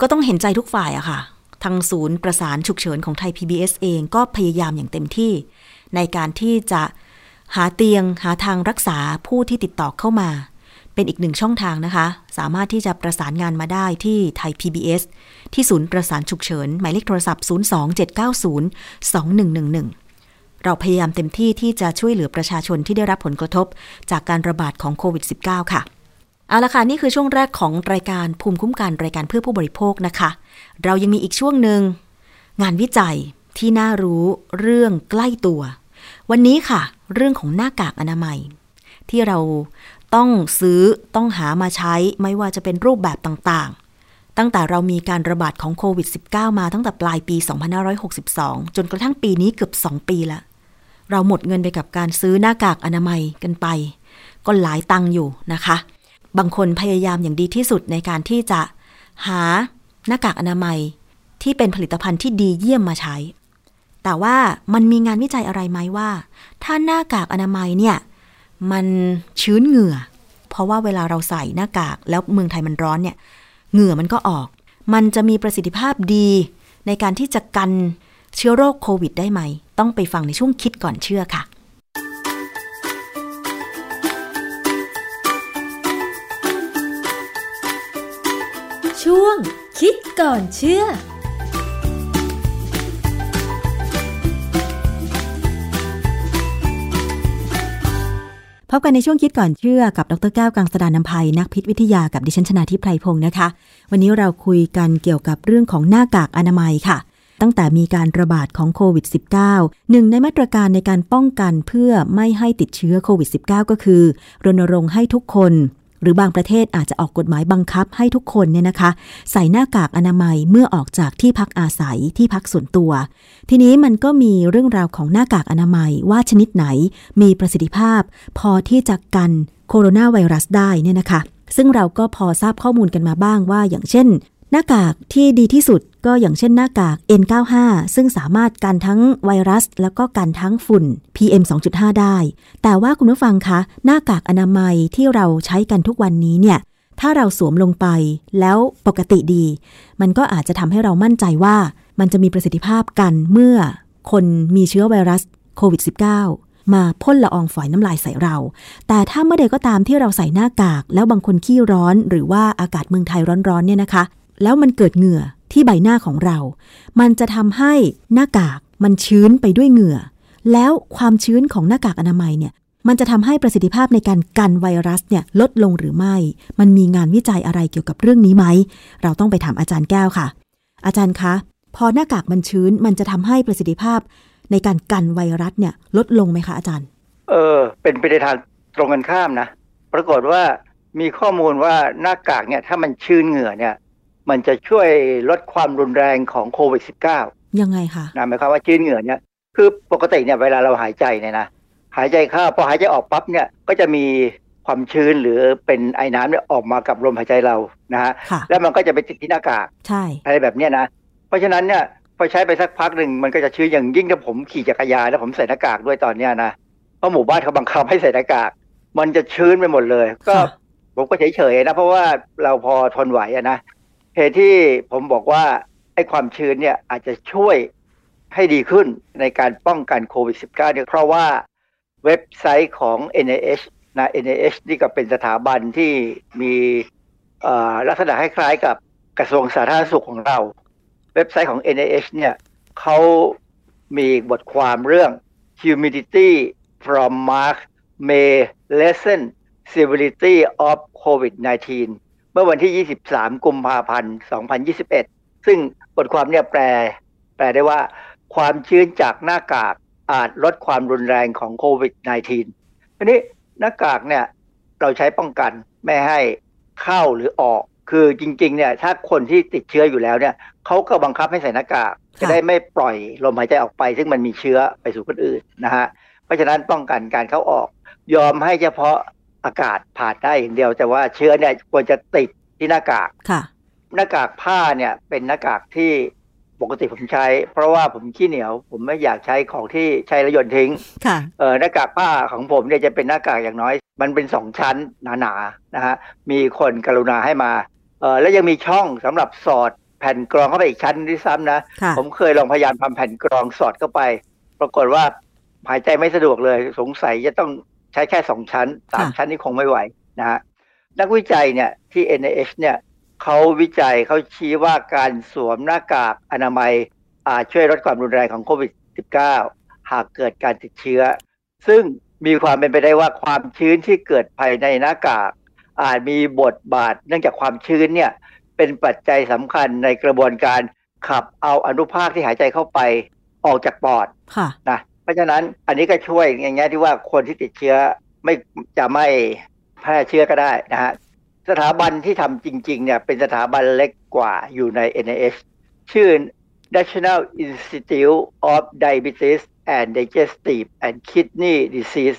Speaker 2: ก็ต้องเห็นใจทุกฝ่ายอะค่ะ ทางศูนย์ประสานฉุกเฉินของไทย PBS เองก็พยายามอย่างเต็มที่ ในการที่จะหาเตียงหาทางรักษาผู้ที่ติดต่อเข้ามา เป็นอีกหนึ่งช่องทางนะคะ สามารถที่จะประสานงานมาได้ที่ไทย PBS ที่ศูนย์ประสานฉุกเฉิน หมายเลขโทรศัพท์ 027902111 เราพยายามเต็มที่ที่จะช่วยเหลือประชาชนที่ได้รับผลกระทบ จากการระบาดของโควิด -19 ค่ะ เอาละค่ะ นี่คือช่วงแรกของรายการภูมิคุ้มกันรายการเพื่อผู้บริโภคนะคะ เรายังมีอีกช่วงหนึ่งงานวิจัยที่น่ารู้เรื่องใกล้ตัว วันนี้ค่ะ เรื่องของหน้ากากอนามัยที่เรา ต้องซื้อต้องหามาใช้ไม่ว่าจะเป็นรูปแบบต่างๆ ตั้งแต่เรามีการระบาดของโควิด -19 มาตั้งแต่ปลายปี 2562 จนกระทั่งปีนี้เกือบ 2 ปีละ เราหมดเงินไปกับการซื้อหน้ากากอนามัยกันไป ก็หลายตังอยู่นะคะ บางคนพยายามอย่างดีที่สุดในการที่จะหาหน้ากากอนามัยที่เป็นผลิตภัณฑ์ที่ดีเยี่ยมมาใช้ แต่ว่ามันมีงานวิจัยอะไรไหมว่า ถ้าหน้ากากอนามัยเนี่ย มันชื้นเหงื่อ เพราะว่าเวลาเราใส่หน้ากากแล้วเมืองไทยมันร้อนเนี่ย เหงื่อมันก็ออก มันจะมีประสิทธิภาพดี ในการที่จะกันเชื้อโรคโควิดได้ไหม ต้องไปฟังในช่วงคิดก่อนเชื่อค่ะ
Speaker 5: ช่วงคิดก่อนเชื่อ
Speaker 2: พบกันในช่วงคิดก่อนเชื่อกับดรแก้วกังสดานนภัยนักพิษวิทยากับดิฉันชนาทิพไพรพงศ์นะคะ วันนี้เราคุยกันเกี่ยวกับเรื่องของหน้ากากอนามัยค่ะ ตั้งแต่มีการระบาดของโควิด -19 หนึ่งในมาตรการในการป้องกันเพื่อไม่ให้ติดเชื้อโควิด -19 ก็คือ รณรงค์ให้ทุกคน หรือบางประเทศอาจจะออกกฎหมายบังคับให้ทุกคนเนี่ยนะคะ ใส่หน้ากากอนามัยเมื่อออกจากที่พักอาศัยที่พักส่วนตัว ทีนี้มันก็มีเรื่องราวของหน้ากากอนามัยว่าชนิดไหนมีประสิทธิภาพ พอที่จะกันโคโรนาไวรัสได้เนี่ยนะคะซึ่งเราก็พอทราบข้อมูลกันมาบ้างว่า อย่างเช่น หน้ากากที่ดีที่สุดก็อย่างเช่นหน้ากาก N95 ซึ่งสามารถกันทั้งไวรัส แล้วก็กันทั้งฝุ่น PM 2.5 ได้ แต่ว่าคุณผู้ฟังคะ หน้ากากอนามัยที่เราใช้กันทุกวันนี้เนี่ย ถ้าเราสวมลงไปแล้วปกติดี มันก็อาจจะทำให้เรามั่นใจว่า มันจะมีประสิทธิภาพกันเมื่อคนมีเชื้อไวรัสโควิด -19 มาพ่นละอองฝอยน้ำลายใส่เรา แต่ถ้าเมื่อใดก็ตามที่เราใส่หน้ากาก แล้วบางคนขี้ร้อน หรือว่าอากาศเมืองไทยร้อนๆเนี่ยนะคะ แล้วมันเกิดเหงื่อที่ใบหน้าของเรา มันจะทำให้หน้ากากมันชื้นไปด้วยเหงื่อ แล้วความชื้นของหน้ากากอนามัยเนี่ย มันจะทำให้ประสิทธิภาพในการกันไวรัสเนี่ยลดลงหรือไม่ มันมีงานวิจัยอะไรเกี่ยวกับเรื่องนี้ไหม เราต้องไปถามอาจารย์แก้วค่ะ อาจารย์คะ พอหน้ากากมันชื้น มันจะทำให้ประสิทธิภาพ ในการกันไวรัสเนี่ยลดลงไหมคะอาจารย์
Speaker 6: เออ เป็นไปในทางตรงกันข้ามนะ ปรากฏว่ามีข้อมูลว่าหน้ากากเนี่ยถ้ามันชื้นเหงื่อเนี่ย มันจะช่วยลดความรุนแรงของโควิด -19
Speaker 2: ยังไงคะ
Speaker 6: นะหมายความว่าชื้นเหงื่อเนี่ยคือปกติเนี่ยเวลาเราหายใจเนี่ยนะหายใจเข้าพอหายใจออกปั๊บเนี่ยก็จะมีความชื้นหรือเป็นไอ้น้ำเนี่ยออกมากับลมหายใจเรานะฮะ
Speaker 2: ค่ะ
Speaker 6: แล้วมันก็จะไปติดที่หน้ากาก
Speaker 2: ใช่
Speaker 6: อะไรแบบเนี้ยนะเพราะฉะนั้นเนี่ยพอใช้ไปสักพักหนึ่งมันก็จะชื้นอย่างยิ่งถ้าผมขี่จักรยานแล้วผมใส่หน้ากากด้วยตอนเนี้ยนะเพราะหมู่บ้านเขาบังคับให้ใส่หน้ากาก มันจะชื้นไปหมดเลย ก็
Speaker 2: ค่ะ
Speaker 6: ผมก็เฉยๆนะเพราะว่าเราพอทนไหวอะนะ เหตุที่ผมบอกว่าไอ้ความชื้นเนี่ยอาจจะช่วยให้ดีขึ้นในการป้องกันโควิด -19 เนี่ยเพราะว่าเว็บไซต์ของ NIH นะ NIH นี่ก็เป็นสถาบันที่มีลักษณะคล้ายๆกับกระทรวงสาธารณสุขของเรา เว็บไซต์ของ NIH เนี่ยเขามีบทความเรื่อง humidity from Mars may lessen severity of COVID-19 เมื่อวันที่ 23 กุมภาพันธ์ 2021 ซึ่งบทความเนี่ยแปล แปลได้ว่า ความชื้นจากหน้ากากอาจลดความรุนแรงของโควิด -19 ทีนี้หน้ากากเนี่ยเราใช้ป้องกันไม่ให้เข้าหรือออก คือจริงๆเนี่ยถ้าคนที่ติดเชื้ออยู่แล้วเนี่ยเขาก็บังคับให้ใส่หน้ากากจะได้ไม่ปล่อยลมหายใจออกไป ซึ่งมันมีเชื้อไปสู่คนอื่นนะฮะเพราะฉะนั้นป้องกันการเข้าออก ยอมให้เฉพาะ อากาศผ่านได้อย่างเดียว แต่ว่าเชื้อเนี่ยควรจะติดที่หน้ากาก
Speaker 2: ค่ะ
Speaker 6: หน้ากากผ้าเนี่ยเป็นหน้ากากที่ปกติผมใช้ เพราะว่าผมขี้เหนียว ผมไม่อยากใช้ของที่ใช้แล้วโยนทิ้ง
Speaker 2: ค่ะ
Speaker 6: เออหน้ากากผ้าของผมเนี่ยจะเป็นหน้ากากอย่างน้อย มันเป็นสองชั้นหนาๆนะฮะมีคนกรุณาให้มาเออแล้วยังมีช่องสำหรับสอดแผ่นกรองเข้าไปอีกชั้นที่ซ้ำนะ
Speaker 2: ค่ะ
Speaker 6: ผมเคยลองพยายามทำแผ่นกรองสอดเข้าไป ปรากฏว่าหายใจไม่สะดวกเลย สงสัยจะต้อง ใช้แค่สองชั้นสาม
Speaker 2: ค่ะ
Speaker 6: ชั้นนี่คงไม่ไหวนะฮะนักวิจัยเนี่ยที่ NIH เนี่ยเขาวิจัยเขาชี้ว่าการสวมหน้ากากอนามัยอาจช่วยลดความรุนแรงของโควิด -19 หากเกิดการติดเชื้อ ซึ่งมีความเป็นไปได้ว่าความชื้นที่เกิดภายในหน้ากาก อาจมีบทบาท เนื่องจากความชื้นเนี่ยเป็นปัจจัยสำคัญในกระบวนการขับเอาอนุภาคที่หายใจเข้าไปออกจากปอด
Speaker 2: ค่ะ
Speaker 6: นะ เพราะฉะนั้นอันนี้ก็ช่วยอย่างเงี้ยที่ว่าคนที่ติดเชื้อไม่จะไม่แพร่เชื้อก็ได้นะฮะสถาบันที่ทำจริงๆเนี่ยเป็นสถาบันเล็กกว่าอยู่ใน NIH ชื่อ National Institute of Diabetes and Digestive and Kidney Disease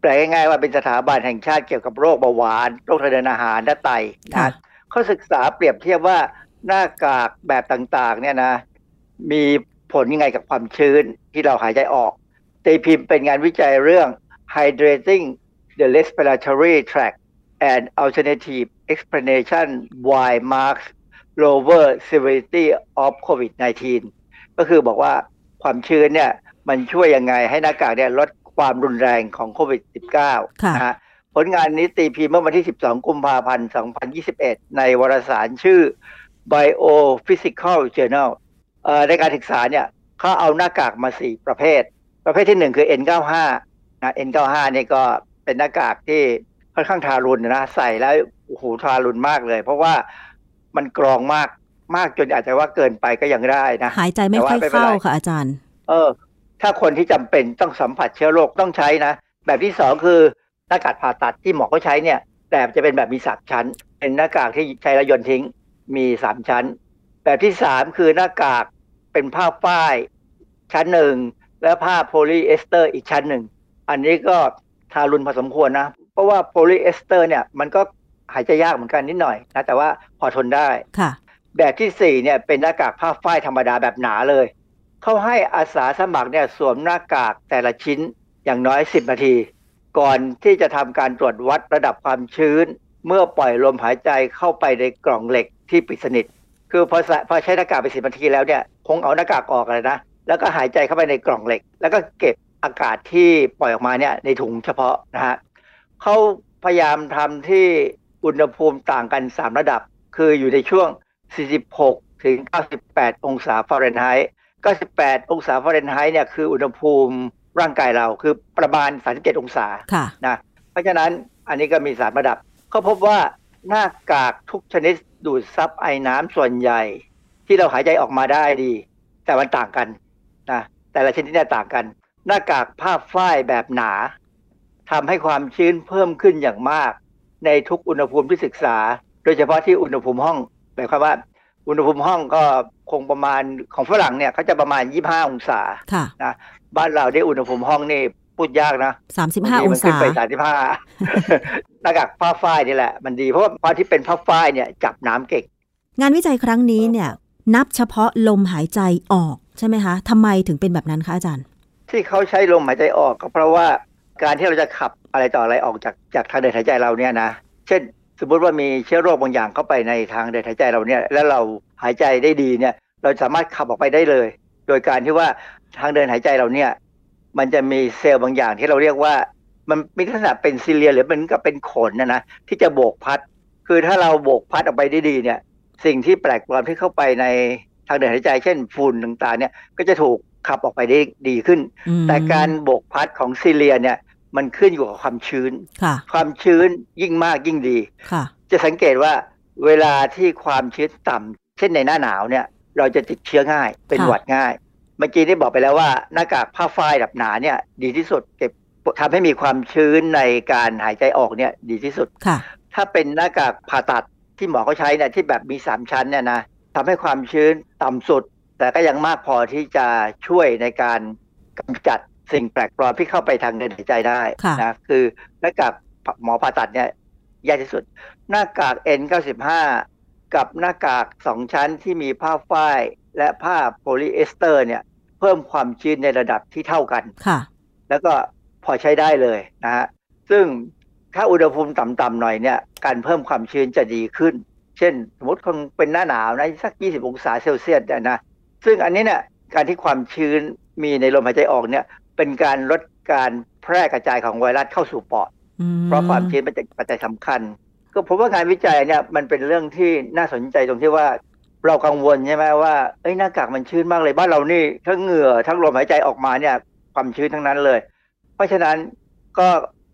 Speaker 6: แปลง่ายๆว่าเป็นสถาบันแห่งชาติเกี่ยวกับโรคเบาหวานโรคทางเดินอาหารและไตนะ
Speaker 2: ค่ะ
Speaker 6: เขาศึกษาเปรียบเทียบว่าหน้ากากแบบต่างๆ เนี่ยนะ มีผลยังไงกับความชื้นที่เราหายใจออก ตีพิมพ์เป็นงานวิจัยเรื่อง hydrating the respiratory tract and alternative explanation why marks lower severity of COVID-19 ก็คือบอกว่าความชื้นเนี่ยมันช่วยยังไงให้หน้ากากเนี่ยลดความรุนแรงของโควิด -19
Speaker 2: ค่ะ
Speaker 6: นะฮะผลงานนี้ตีพิมพ์เมื่อวันที่ 12 กุมภาพันธ์ 2021 ในวารสารชื่อ Biophysical Journal เอ่อในการศึกษาเนี่ยเขาเอาหน้ากากมา 4 ประเภท ประเภทที่1คือ N95 นะ N95 เนี่ยก็เป็นหน้ากากที่ค่อนข้างทารุณนะใส่แล้วโอ้โหทารุณมากเลย เพราะว่ามันกรองมากมากจนอาจจะว่าเกินไปก็ยังได้นะ
Speaker 2: หายใจไม่ค่อยเข้า
Speaker 6: แต่ว่าไม่เป็นไร
Speaker 2: ค่ะอาจารย์
Speaker 6: เออ ถ้าคนที่จำเป็นต้องสัมผัสเชื้อโรคต้องใช้นะ แบบที่สองคือหน้ากากผ่าตัดที่หมอเขาใช้เนี่ย แต่จะเป็นแบบมีสามชั้น เป็นหน้ากากที่ใช้แล้วโยนทิ้งมีสามชั้น แบบที่สามคือหน้ากากเป็นผ้าฝ้าย ชั้นหนึ่ง และผ้าโพลีเอสเตอร์อีกชั้นหนึ่ง อันนี้ก็ทารุณพอสมควรนะ เพราะว่าโพลีเอสเตอร์เนี่ยมันก็หายใจยากเหมือนกันนิดหน่อยนะแต่ว่าพอทนได้
Speaker 2: ค่ะ
Speaker 6: แบบที่สี่เนี่ยเป็นหน้ากากผ้าฝ้ายธรรมดาแบบหนาเลย เขาให้อาสาสมัครเนี่ยสวมหน้ากากแต่ละชิ้นอย่างน้อย 10 นาที ก่อนที่จะทำการตรวจวัดระดับความชื้น เมื่อปล่อยลมหายใจเข้าไปในกล่องเหล็กที่ปิดสนิท คือพอใส่พอใช้หน้ากากไปสิบนาทีแล้วเนี่ยคงเอาหน้ากากออกเลยนะ แล้วก็หายใจเข้าไปในกล่องเหล็ก แล้วก็เก็บอากาศที่ปล่อยออกมาเนี่ยในถุงเฉพาะนะฮะเขาพยายามทำที่อุณหภูมิต่างกัน 3 ระดับ คืออยู่ในช่วง 46 ถึง 98 องศาฟาเรนไฮต์ 98 องศาฟาเรนไฮต์เนี่ยคืออุณหภูมิร่างกายเราคือประมาณ 37 องศา
Speaker 2: ค่ะ
Speaker 6: นะเพราะฉะนั้นอันนี้ก็มีสามระดับ เขาพบว่าหน้ากากทุกชนิดดูดซับไอน้ำส่วนใหญ่ ที่เราหายใจออกมาได้ดี แต่มันต่างกันนะ แต่ละชนิดเนี่ยต่างกัน หน้ากากผ้าฝ้ายแบบหนาทำให้ความชื้นเพิ่มขึ้นอย่างมาก ในทุกอุณหภูมิที่ศึกษา โดยเฉพาะที่อุณหภูมิห้องหมายความว่า อุณหภูมิห้องก็คงประมาณของฝรั่งเนี่ยเขาจะประมาณ 25 องศา
Speaker 2: ค่ะ
Speaker 6: นะบ้านเราได้อุณหภูมิห้องนี่พูดยากนะ
Speaker 2: สามสิบห้าอง
Speaker 6: มัน
Speaker 2: ศา
Speaker 6: ขึ้นไปสามสิบห้าหน้ากากผ้าฝ้ายนี่แหละ มันดีเพราะว่าผ้าที่เป็นผ้าฝ้ายเนี่ยจับน้ำเก่ง
Speaker 2: งานวิจัยครั้งนี้เนี่ยนับเฉพาะลมหายใจออก ใช่ไหมคะทำไมถึงเป็นแบบนั้นคะอาจารย์
Speaker 6: ที่เขาใช้ลมหายใจออกก็เพราะว่าการที่เราจะขับอะไรต่ออะไรออกจากจากทางเดินหายใจเราเนี่ยนะ เช่น สมมติว่ามีเชื้อโรคบางอย่างเข้าไปในทางเดินหายใจเราเนี่ย แล้วเราหายใจได้ดีเนี่ย เราสามารถขับออกไปได้เลย โดยการที่ว่าทางเดินหายใจเราเนี่ย มันจะมีเซลล์บางอย่างที่เราเรียกว่า มันมีลักษณะเป็นซีเลียหรือเป็นกับเป็นขนนะนะที่จะโบกพัด คือถ้าเราโบกพัดออกไปได้ดีเนี่ย สิ่งที่แปลกปลอมที่เข้าไปในางเดินหายใจเช่นฝุ่นต่างๆเนี่ยก็จะถูกขับออกไปได้ดีขึ้น
Speaker 2: อืม
Speaker 6: แต่การโบกพัดของซีเลียเนี่ยมันขึ้นอยู่กับความชื้น
Speaker 2: ค่ะ
Speaker 6: ความชื้นยิ่งมากยิ่งดี
Speaker 2: ค่ะ
Speaker 6: จะสังเกตว่าเวลาที่ความชื้นต่ำเช่นในหน้าหนาวเนี่ย เราจะติดเชื้อง่าย เป็น
Speaker 2: ค่ะ
Speaker 6: หวัดง่าย เมื่อกี้ได้บอกไปแล้วว่าหน้ากากผ้าฝ้ายแบบหนาเนี่ย ดีที่สุดเก็บทำให้มีความชื้นในการหายใจออกเนี่ยดีที่สุด
Speaker 2: ค่ะ
Speaker 6: ถ้าเป็นหน้ากากผ่าตัดที่หมอเขาใช้เนี่ยที่แบบมีสามชั้นเนี่ยนะ ทำให้ความชื้นต่ำสุด แต่ก็ยังมากพอที่จะช่วยในการกำจัดสิ่งแปลกปลอมที่เข้าไปทางเดินหายใจได้
Speaker 2: ค่ะ
Speaker 6: นะคือหน้ากากหมอผ่าตัดเนี่ยยากที่สุด หน้ากาก N95 กับหน้ากากสองชั้นที่มีผ้าฝ้ายและผ้าโพลีเอสเตอร์เนี่ย เพิ่มความชื้นในระดับที่เท่ากัน
Speaker 2: ค่ะ แล้ว
Speaker 6: แล้วก็พอใช้ได้เลยนะฮะซึ่งถ้าอุณหภูมิต่ำๆหน่อยเนี่ย การเพิ่มความชื้นจะดีขึ้นเช่น สมมติคงเป็นหน้าหนาวนะสัก 20 องศาเซลเซียสเนี่ยนะซึ่งอันนี้เนี่ยการที่ความชื้นมีในลมหายใจออกเนี่ยเป็นการลดการแพร่กระจายของไวรัสเข้าสู่ปอด
Speaker 2: อืม
Speaker 6: เพราะความชื้นเป็นปัจจัยสำคัญ ก็พบว่างานวิจัยเนี่ยมันเป็นเรื่องที่น่าสนใจตรงที่ว่าเรากังวลใช่ไหมว่าเอ้ยหน้ากากมันชื้นมากเลยบ้านเรานี่ทั้งเหงื่อทั้งลมหายใจออกมาเนี่ย ความชื้นทั้งนั้นเลย เพราะฉะนั้นก็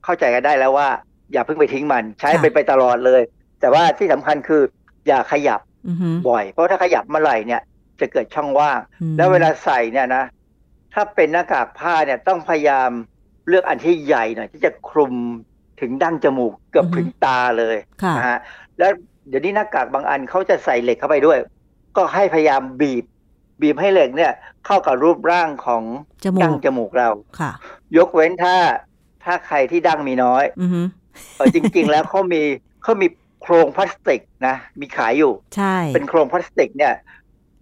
Speaker 6: เข้าใจกันได้แล้วว่า อย่าเพิ่งไปทิ้งมันใช้ไปไปตลอดเลย แต่ว่าที่สำคัญคือ อย่าขยับ
Speaker 2: อือฮึ
Speaker 6: บ่อย เพราะถ้าขยับเมื่อไหร่เนี่ยจะเกิดช่องว่าง
Speaker 2: อืม
Speaker 6: แล้วเวลาใส่เนี่ยนะ ถ้าเป็นหน้ากากผ้าเนี่ยต้องพยายามเลือกอันที่ใหญ่หน่อยที่จะคลุมถึงดั้งจมูกเกือบถึงตาเลย
Speaker 2: ค่ะ
Speaker 6: นะฮะแล้วเดี๋ยวนี้หน้ากากบางอันเขาจะใส่เหล็กเข้าไปด้วย ก็ให้พยายามบีบ บีบให้เหล็กเนี่ย เข้ากับรูปร่างของ
Speaker 2: จมู
Speaker 6: ดั้ง
Speaker 2: ก
Speaker 6: จมูกเรา
Speaker 2: ค่ะ
Speaker 6: ยกเว้นถ้าถ้าใครที่ดั้งมีน้อย
Speaker 2: อือฮึ
Speaker 6: เออจริง ๆ แล้วเขามีเขามี โครงพลาสติกนะ มีขายอยู่
Speaker 2: ใช่
Speaker 6: เป็นโครงพลาสติกเนี่ย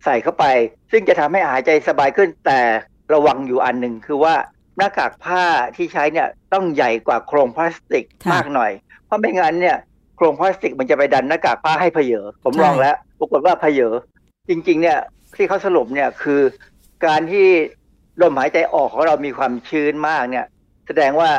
Speaker 6: ใส่เข้าไป ซึ่งจะทำให้หายใจสบายขึ้นแต่ระวังอยู่อันหนึ่งคือว่าหน้ากากผ้าที่ใช้เนี่ยต้องใหญ่กว่าโครงพลาสติก
Speaker 2: ค่ะ
Speaker 6: มากหน่อย เพราะไม่งั้นเนี่ยโครงพลาสติกมันจะไปดันหน้ากากผ้าให้เผยอผม
Speaker 2: ใช่
Speaker 6: ลองแล้วปรากฏว่าเผยอจริง ๆ เนี่ยที่เขาสรุปเนี่ยคือการที่ลมหายใจออกของเรามีความชื้นมากเนี่ย แสดงว่า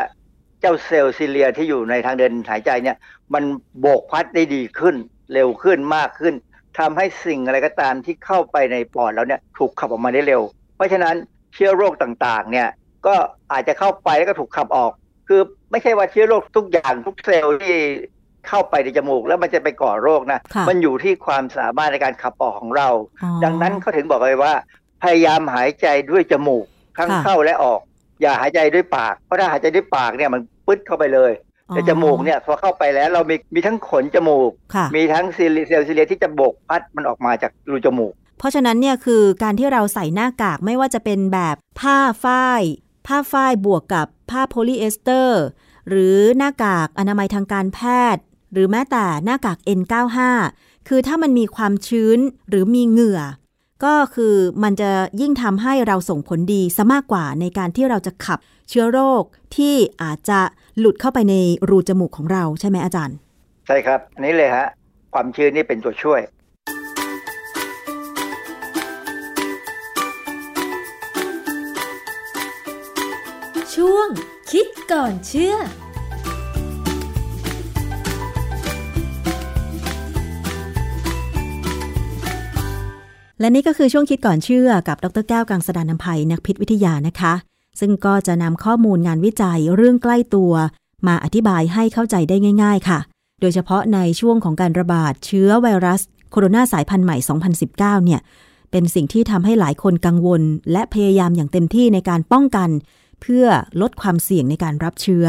Speaker 6: เจ้าเซลล์ cilia ที่อยู่ในทางเดินหายใจเนี่ย มันโบกพัดได้ดีขึ้น เร็วขึ้นมากขึ้นทำให้สิ่งอะไรก็ตามที่เข้าไปในปอดแล้วเนี่ยถูกขับออกมาได้เร็ว เพราะฉะนั้นเชื้อโรคต่างๆ เนี่ยก็อาจจะเข้าไปแล้วก็ถูกขับออก คือไม่ใช่ว่าเชื้อโรคทุกอย่างทุกเซลล์ที่เข้าไปในจมูกแล้วมันจะไปก่อโรคนะ
Speaker 2: ค่ะ
Speaker 6: มันอยู่ที่ความสามารถในการขับออกของเรา
Speaker 2: อ๋อ
Speaker 6: ดังนั้นเขาถึงบอกเลยว่า พยายามหายใจด้วยจมูกทั้ง
Speaker 2: ค่ะ
Speaker 6: เข้าและออก อย่าหายใจด้วยปาก เพราะถ้าหายใจด้วยปากเนี่ยมันปึ๊ดเข้าไปเลยแต่จมูกเนี่ยพอเข้าไปแล้วเรามีมีทั้งขนจมูก
Speaker 2: ค่ะ
Speaker 6: มีทั้งซีลิเซลล์ซีเลียที่จะโบกพัดมันออกมาจากรูจมถูก
Speaker 2: เพราะฉะนั้นเนี่ยคือการที่เราใส่หน้ากากไม่ว่าจะเป็นแบบผ้าฝ้าย ผ้าฝ้ายบวกกับผ้าโพลีเอสเตอร์ หรือหน้ากากอนามัยทางการแพทย์ หรือแม้แต่หน้ากาก N95 คือถ้ามันมีความชื้นหรือมีเหงื่อ ก็คือมันจะยิ่งทำให้เราส่งผลดีซะมากกว่าในการที่เราจะขับเชื้อโรคที่อาจจะหลุดเข้าไปในรูจมูกของเราใช่ไหมอาจารย์
Speaker 6: ใช่ครับอันนี้เลยฮะความชื้นนี่เป็นตัวช่วย
Speaker 5: ช่วงคิดก่อนเชื่อ
Speaker 2: และนี่ก็คือช่วงคิดก่อนเชื่อกับดรแก้วกังสดานนภัยนักพิษวิทยานะคะ ซึ่งก็จะนำข้อมูลงานวิจัยเรื่องใกล้ตัว มาอธิบายให้เข้าใจได้ง่าย ๆ ค่ะ โดยเฉพาะในช่วงของการระบาดเชื้อไวรัสโคโรนาสายพันธุ์ใหม่ 2019 เนี่ย เป็นสิ่งที่ทำให้หลายคนกังวล และพยายามอย่างเต็มที่ในการป้องกัน เพื่อลดความเสี่ยงในการรับเชื้อ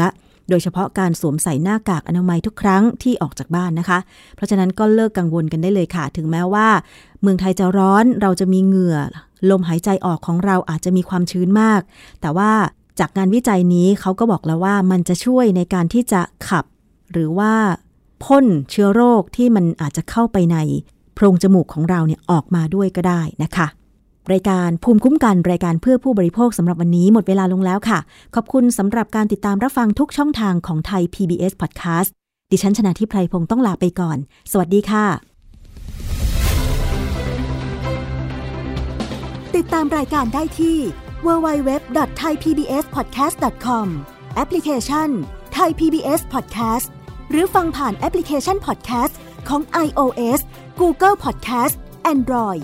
Speaker 2: โดยเฉพาะการสวมใส่หน้ากากอนามัยทุกครั้งที่ออกจากบ้านนะคะ เพราะฉะนั้นก็เลิกกังวลกันได้เลยค่ะ ถึงแม้ว่า เมืองไทยจะร้อนเราจะมีเหงื่อ ลมหายใจออกของเราอาจจะมีความชื้นมาก แต่ว่าจากงานวิจัยนี้เขาก็บอกแล้วว่ามันจะช่วยในการที่จะขับ หรือว่าพ่นเชื้อโรคที่มันอาจจะเข้าไปในโพรงจมูกของเราเนี่ยออกมาด้วยก็ได้นะคะ รายการภูมิคุ้มกันรายการเพื่อผู้บริโภคสำหรับวันนี้หมดเวลาลงแล้วค่ะ ขอบคุณสำหรับการติดตามรับฟังทุกช่องทางของไทย PBS Podcast ดิฉันชนะทิพไพรพงศ์ต้องลาไปก่อน สวัสดีค่ะ ติดตามรายการได้ที่ www.thaipbspodcast.com แอปพลิเคชัน Thai PBS Podcast หรือฟังผ่านแอปพลิเคชัน Podcast ของ iOS Google Podcast Android